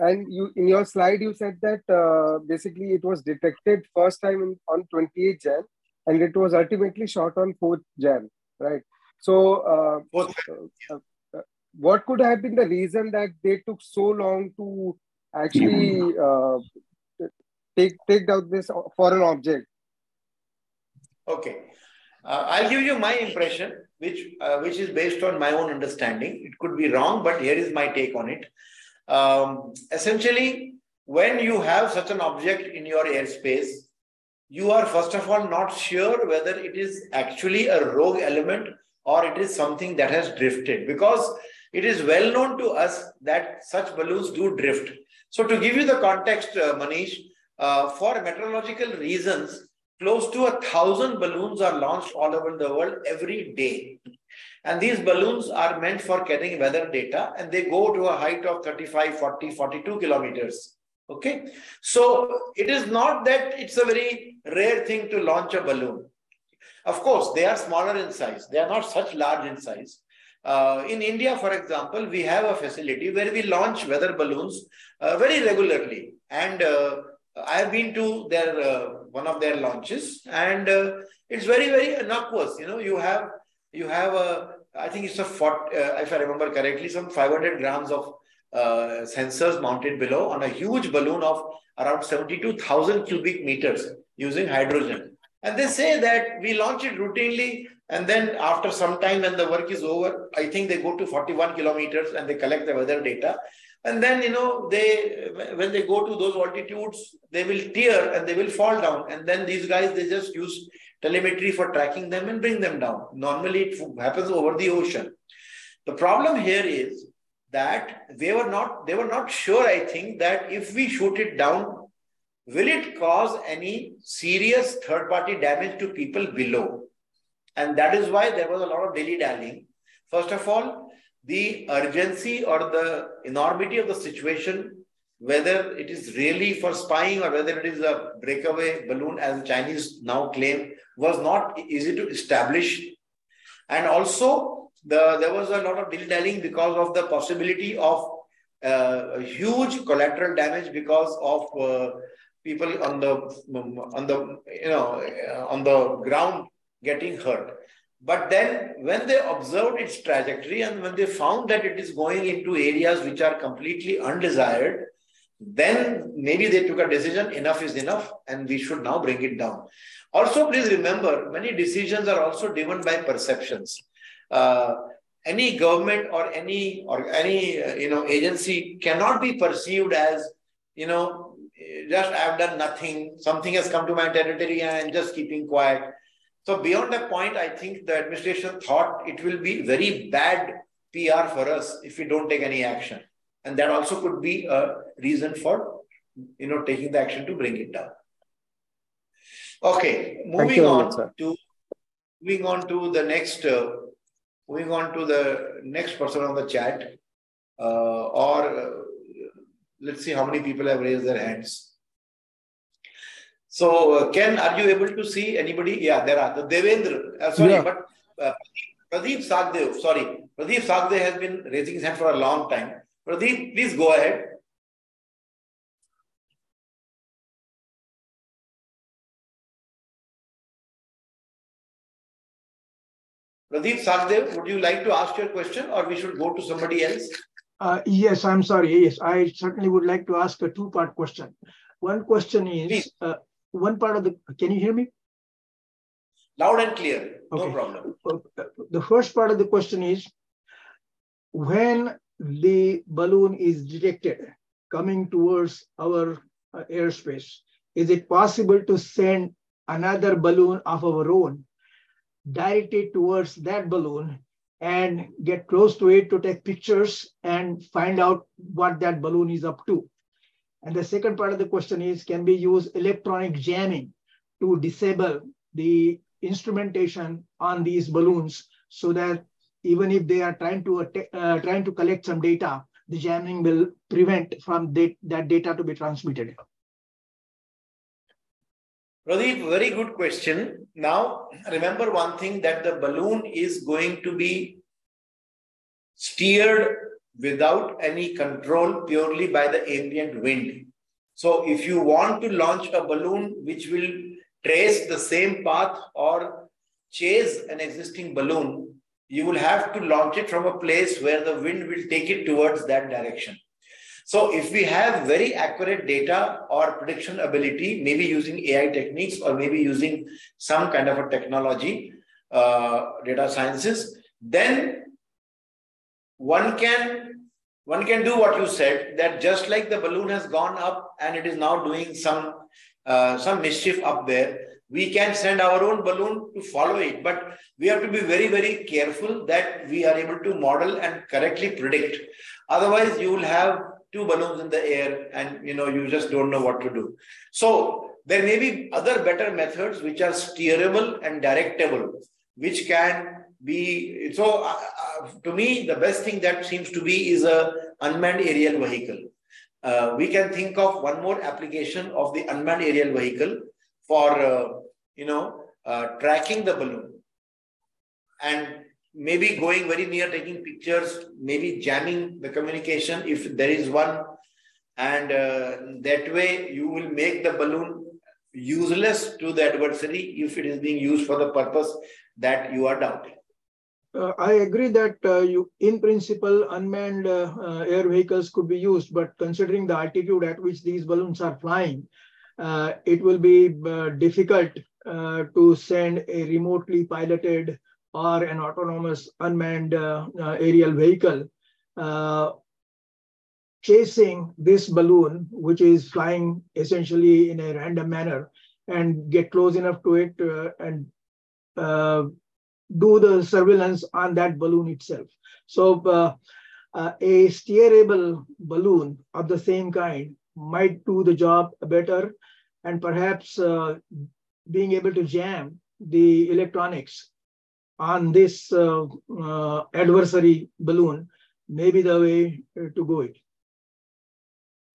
L: And you in your slide you said that uh, basically it was detected first time in, on 28 Jan and it was ultimately shot on 4th Jan, right? So, uh, uh, uh, what could have been the reason that they took so long to actually uh, take take out this foreign object?
B: Okay, uh, I'll give you my impression, which which is based on my own understanding. It could be wrong, but here is my take on it. Um, essentially, when you have such an object in your airspace, you are first of all not sure whether it is actually a rogue element or it is something that has drifted because it is well known to us that such balloons do drift. So to give you the context, uh, Manish, uh, for meteorological reasons, close to a thousand balloons are launched all over the world every day. And these balloons are meant for getting weather data and they go to a height of 35, 40, 42 kilometers. Okay. So it is not that it's a very rare thing to launch a balloon. Of course, they are smaller in size. They are not such large in size. Uh, in India, for example, we have a facility where we launch weather balloons uh, very regularly. And uh, I have been to their uh, one of their launches, and uh, it's very, very innocuous. You know, you have you have a I think it's a 40, uh, if I remember correctly, some 500 grams of sensors mounted below on a huge balloon of around 72,000 cubic meters using hydrogen. And they say that we launch it routinely and then after some time when the work is over, I think they go to 41 kilometers and they collect the weather data. And then, you know, they when they go to those altitudes, they will tear and they will fall down. And then these guys, they just use telemetry for tracking them and bring them down. Normally it happens over the ocean. The problem here is that they were not, they were not sure, I think, that if we shoot it down, will it cause any serious third party damage to people below? And that is why there was a lot of dilly-dallying. First of all, the urgency or the enormity of the situation, whether it is really for spying or whether it is a breakaway balloon, as the Chinese now claim, was not easy to establish. And also, the, there was a lot of dilly-dallying because of the possibility of uh, huge collateral damage because of uh, people on the on the you know on the ground getting hurt. But then when they observed its trajectory and when they found that it is going into areas which are completely undesired, then maybe they took a decision, enough is enough, and we should now bring it down. Also, please remember, many decisions are also driven by perceptions. Uh, any government or any or any uh, you know agency cannot be perceived as you know just I've done nothing, something has come to my territory and I'm just keeping quiet. So beyond that point, I think the administration thought it will be very bad PR for us if we don't take any action. And that also could be a reason for, you know, taking the action to bring it down. Okay, moving on to moving on to the next, uh, moving on to the next person on the chat, uh, or uh, let's see how many people have raised their hands. So, uh, Ken, are you able to see anybody? Yeah, there are. The Devendra, uh, sorry, yeah. but uh, Pradeep Sagdev, sorry. Pradeep Sagdev has been raising his hand for a long time. Pradeep, please go ahead. Pradeep Sagdev, would you like to ask your question or we should go to somebody else?
M: Uh, yes, I'm sorry. Yes, I certainly would like to ask a two-part question. One question is, uh, one part of the, can you hear me?
B: Loud and clear, no okay. problem.
M: The first part of the question is, when the balloon is detected coming towards our uh, airspace, is it possible to send another balloon of our own directed towards that balloon and get close to it to take pictures and find out what that balloon is up to? And the second part of the question is, can we use electronic jamming to disable the instrumentation on these balloons so that even if they are trying to uh, trying to collect some data, the jamming will prevent from that data to be transmitted.
B: Pradeep, very good question. Now, remember one thing that the balloon is going to be steered without any control purely by the ambient wind. So if you want to launch a balloon which will trace the same path or chase an existing balloon, you will have to launch it from a place where the wind will take it towards that direction. So if we have very accurate data or prediction ability, maybe using AI techniques or maybe using some kind of a technology, uh, data sciences, then one can one can do what you said that just like the balloon has gone up and it is now doing some uh, some mischief up there we can send our own balloon to follow it. But we have to be very, very careful that we are able to model and correctly predict. Otherwise, you will have two balloons in the air and you know you just don't know what to do. So there may be other better methods which are steerable and directable, which can be so uh, uh, to me the best thing that seems to be is a unmanned aerial vehicle. Uh, we can think of one more application of the unmanned aerial vehicle for uh, you know uh, tracking the balloon and maybe going very near taking pictures maybe jamming the communication if there is one. And uh, that way you will make the balloon useless to the adversary if it is being used for the purpose that you are doubting.
M: Uh, I agree that uh, you, in principle, unmanned uh, uh air vehicles could be used, but considering the altitude at which these balloons are flying, uh, it will be uh, difficult to send a remotely piloted or an autonomous unmanned aerial vehicle chasing this balloon, which is flying essentially in a random manner, and get close enough to it and do the surveillance on that balloon itself. So uh, uh, a steerable balloon of the same kind might do the job better and perhaps uh, being able to jam the electronics on this uh, uh, adversary balloon may be the way to go it.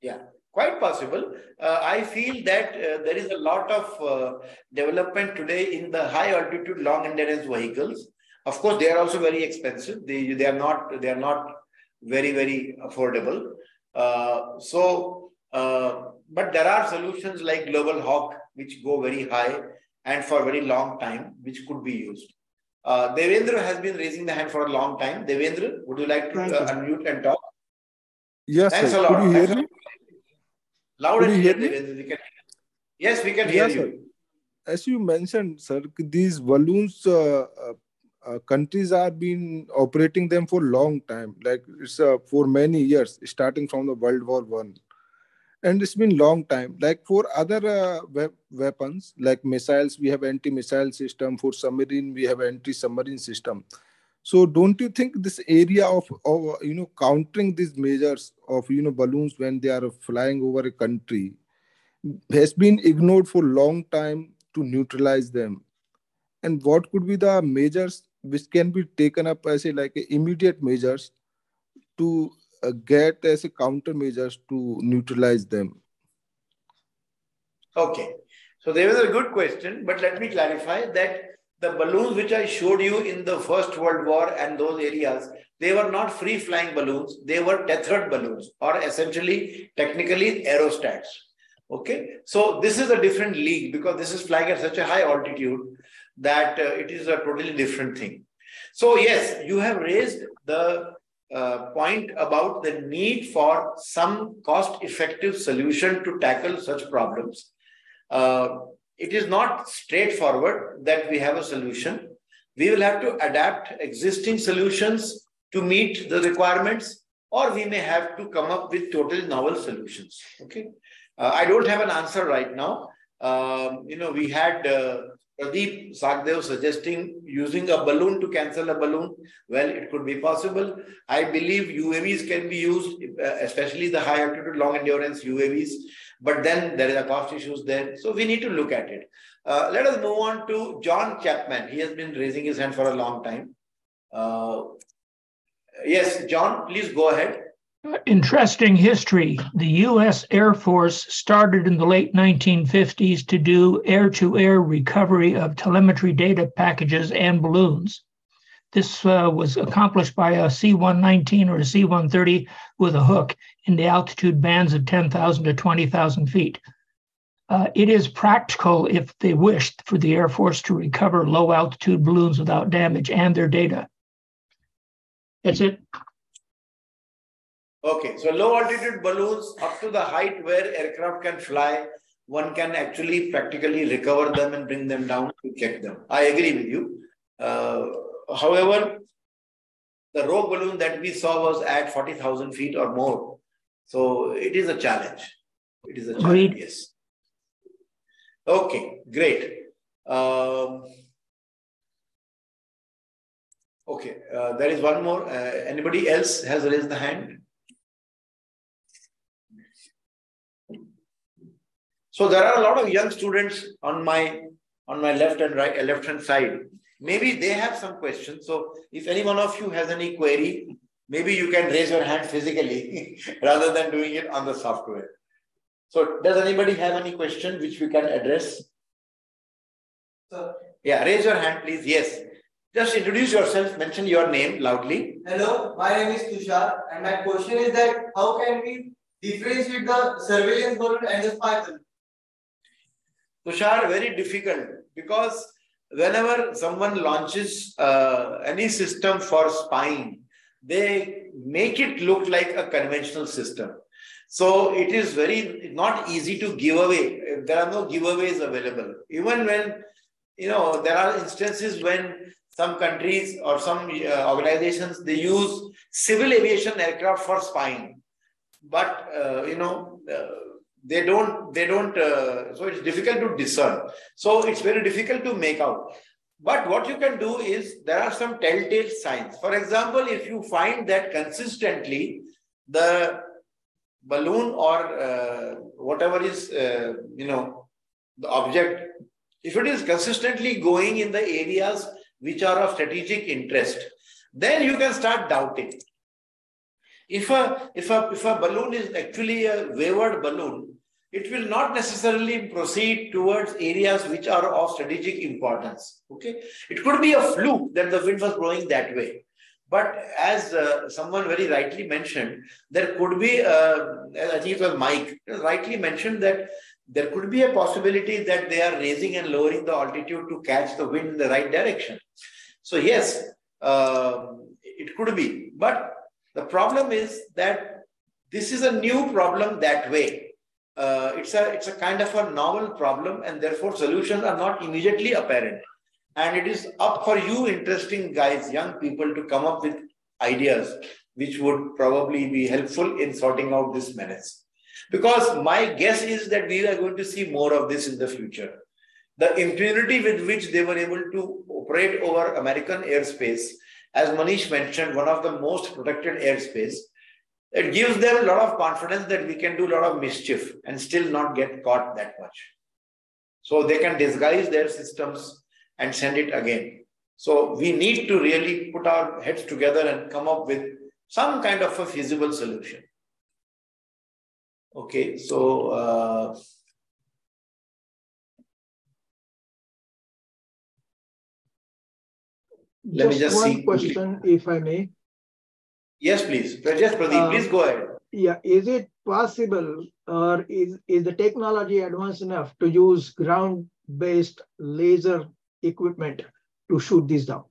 B: Yeah. Quite possible. Uh, I feel that uh, there is a lot of uh, development today in the high altitude long endurance vehicles. Of course, they are also very expensive. They, they are not they are not very very affordable. Uh, so, uh, but there are solutions like Global Hawk which go very high and for a very long time, which could be used. Uh, Devendra has been raising the hand for a long time. Devendra, would you like to uh, unmute and talk?
N: Yes,
B: Thanks
N: sir.
B: a lot.
N: Could you hear me?
B: Loud
N: Could
B: and clear,
N: hear?
B: Devendra. We can, yes, we can hear
N: Yes,
B: you.
N: As you mentioned, sir, these balloons, uh, uh, uh, countries are been operating them for long time. Like it's uh, for many years, starting from the World War One, and it's been long time. Like for other uh, we- weapons, like missiles, we have anti-missile system. For submarine, we have anti-submarine system. So don't you think this area of, of you know countering these measures of you know balloons when they are flying over a country has been ignored for long time to neutralize them? And what could be the measures which can be taken up as a like immediate measures to get as a countermeasures to neutralize them?
B: Okay. So there was a good question, but let me clarify that the balloons which I showed you in the First World War and those areas, they were not free flying balloons, they were tethered balloons or essentially technically aerostats. Okay. So this is a different league because this is flying at such a high altitude that uh, it is a totally different thing. So yes, you have raised the uh, point about the need for some cost effective solution to tackle such problems. Uh, it is not straightforward that we have a solution. We will have to adapt existing solutions to meet the requirements, or we may have to come up with totally novel solutions. Okay. Uh, I don't have an answer right now. Um, you know, we had uh, Pradeep Sagdev suggesting using a balloon to cancel a balloon. Well, it could be possible. I believe UAVs can be used, uh, especially the high altitude long endurance UAVs. But then there is a cost issues there. So we need to look at it. Uh, let us move on to John Chapman. He has been raising his hand for a long time. Uh, yes, John, please go ahead.
O: Interesting history. The U.S. Air Force started in the late 1950s to do air to air recovery of telemetry data packages and balloons. This uh, was accomplished by a C 119 or a C 130 with a hook in the altitude bands of 10,000 to 20,000 feet. Uh, it is practical if they wished for the Air Force to recover low altitude balloons without damage and their data. That's it.
B: Okay, so low altitude balloons up to the height where aircraft can fly, one can actually practically recover them and bring them down to check them. I agree with you. Uh, however, the rogue balloon that we saw was at 40,000 feet or more. So it is a challenge. It is a challenge, yes. Okay, great. Um, okay, uh, there is one more. Uh, anybody else has raised the hand? So there are a lot of young students on my on my left and right left hand side. Maybe they have some questions. So if any one of you has any query, maybe you can raise your hand physically rather than doing it on the software. So does anybody have any question which we can address?
P: Sir.
B: Yeah, raise your hand, please. Yes. Just introduce yourself, mention your name loudly.
P: Hello, my name is Tushar, and my question is that how can we differentiate the surveillance balloon and the spy balloon?
B: Tushar, very difficult because whenever someone launches uh, any system for spying, they make it look like a conventional system. So it is very not easy to give away. There are no giveaways available. Even when, you know, there are instances when some countries or some uh, organizations, they use civil aviation aircraft for spying. But, uh, you know, uh, they don't, they don't, uh, so it's difficult to discern. So it's very difficult to make out. But what you can do is there are some telltale signs. For example, if you find that consistently the balloon or uh, whatever is, uh, you know, the object, if it is consistently going in the areas which are of strategic interest, then you can start doubting. If a, if a, if a balloon is actually a wayward balloon, it will not necessarily proceed towards areas which are of strategic importance. Okay, it could be a fluke that the wind was blowing that way. But as uh, someone very rightly mentioned, there could be, uh, I think it was Mike, rightly mentioned that there could be a possibility that they are raising and lowering the altitude to catch the wind in the right direction. So yes, uh, it could be. But the problem is that this is a new problem that way. Uh, it's a it's a kind of a novel problem, and therefore solutions are not immediately apparent. And it is up for you, interesting guys, young people, to come up with ideas which would probably be helpful in sorting out this menace. Because my guess is that we are going to see more of this in the future. The impunity with which they were able to operate over American airspace, as Manish mentioned, one of the most protected airspace, it gives them a lot of confidence that we can do a lot of mischief and still not get caught that much. So they can disguise their systems and send it again. So we need to really put our heads together and come up with some kind of a feasible solution. Okay, so uh, let me just
M: one
B: see.
M: question, if I may.
B: Yes, please. Yes, Pradeep,
M: Uh,
B: please go ahead.
M: Yeah, is it possible or is, is the technology advanced enough to use ground-based laser equipment to shoot this down?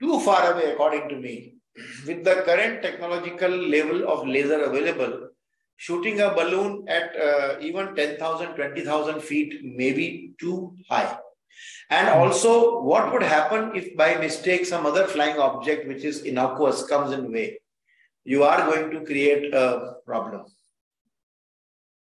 B: Too far away, according to me. With the current technological level of laser available, shooting a balloon at uh, even 10,000, 20,000 feet may be too high. And also, what would happen if by mistake some other flying object which is innocuous comes in way? You are going to create a problem.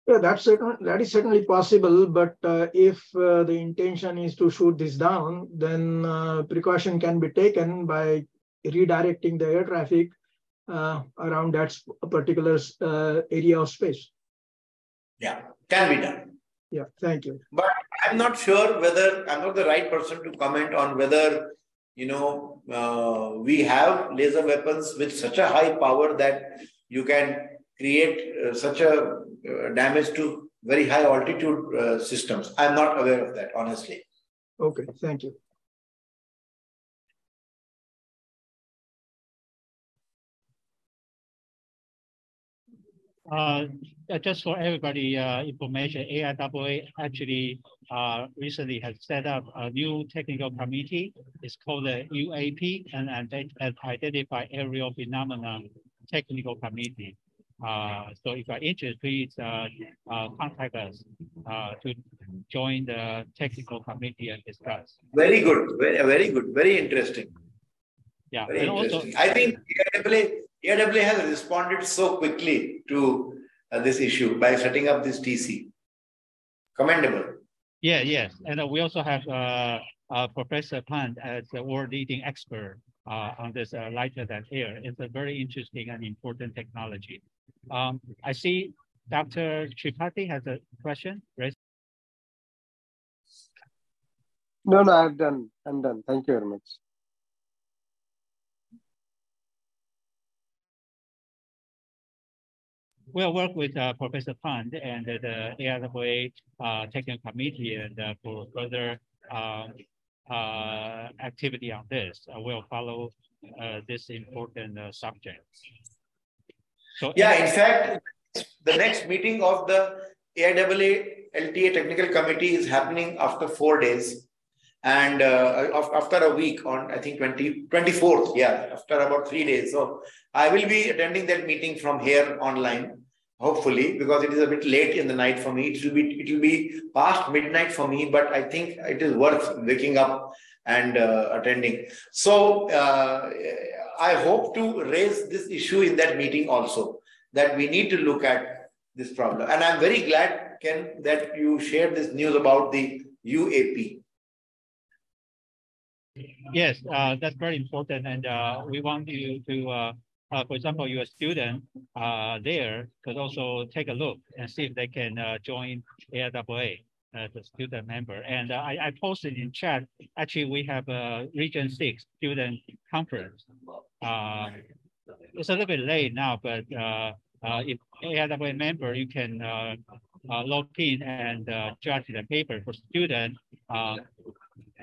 M: Yeah, that's certain, that is certainly possible, but uh, if uh, the intention is to shoot this down, then uh, precaution can be taken by redirecting the air traffic uh, around that particular uh, area of space.
B: Yeah, can be done.
M: Yeah, thank you.
B: But I'm not sure whether I'm not the right person to comment on whether you know uh, we have laser weapons with such a high power that you can create uh, such a uh, damage to very high altitude uh, systems. I'm not aware of that, honestly.
M: Okay, thank you.
A: Uh, uh, just for everybody uh, information, AIAA actually uh, recently has set up a new technical committee. It's called the UAP and, and identified aerial phenomena technical committee. Uh, so if you're interested, please uh, contact us uh, to join the technical committee and discuss.
B: Very good, very, very good, very interesting.
A: Yeah,
B: Very
A: and also.
B: I think AIAA, AIAA has responded so quickly to uh, this issue by setting up this TC. Commendable.
A: Yeah, yes. And uh, we also have uh, uh, Professor Pan as the world leading expert uh, on this uh, lighter than air. It's a very interesting and important technology. Um, I see Dr. Tripathi has a question. Raise
L: No, no, I've done. I'm done. Thank you very much.
A: We'll work with uh, Professor Pond and the AIAA uh, technical committee and uh, for further um, activity on this. We'll follow this important subject. So
B: yeah, in fact, the next meeting of the AIAA LTA technical committee is happening after four days and uh, after a week on i think 20 24th yeah after about three days so i will be attending that meeting from here online hopefully because it is a bit late in the night for me. It will be it will be past midnight for me but i think it is worth waking up and uh, attending. So uh, i hope to raise this issue in that meeting also that we need to look at this problem. And i'm very glad ken that you shared this news about the uap
A: Yes, uh, that's very important. And uh, we want you to, uh, uh for example, your student uh, there could also take a look and see if they can uh, join AIAA as a student member. And I, I, posted in chat, actually, we have a Region 6 student conference. it's a little bit late now, but if AIAA member, you can log in and judge the paper for student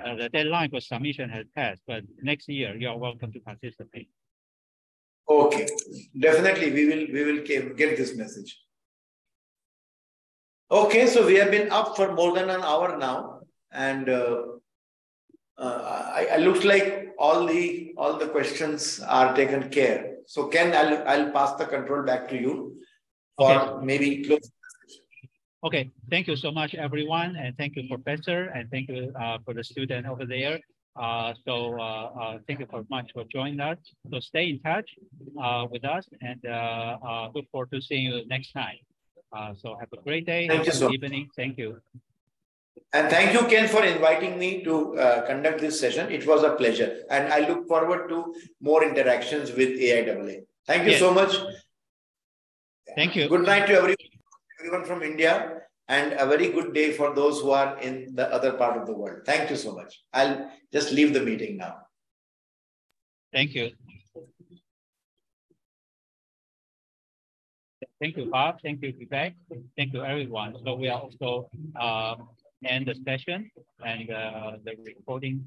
A: uh, the deadline for submission has passed, but next year you are welcome to participate.
B: Okay, definitely we will we will get this message. Okay, so we have been up for more than an hour now, and uh, uh, I, I looks like all the all the questions are taken care. So Ken, I'll I'll pass the control back to you for okay. maybe close
A: Okay, thank you so much, everyone, and thank you, Professor, and thank you uh, for the student over there. Uh, so uh, uh thank you very much for joining us. So stay in touch uh, with us, and uh, look forward to seeing you next time. so have a great day.
B: Thank you so
A: evening. Thank you.
B: And thank you, Ken, for inviting me to conduct this session. It was a pleasure, and I look forward to more interactions with AIAA. Thank you yes. so much.
A: Thank you.
B: Good night to everyone everyone from India and a very good day for those who are in the other part of the world. Thank you so much. I'll just leave the meeting now.
A: Thank you. Thank you, Bob. Thank you, Vivek. Thank you, everyone. So we are also uh, end the session and uh, the recording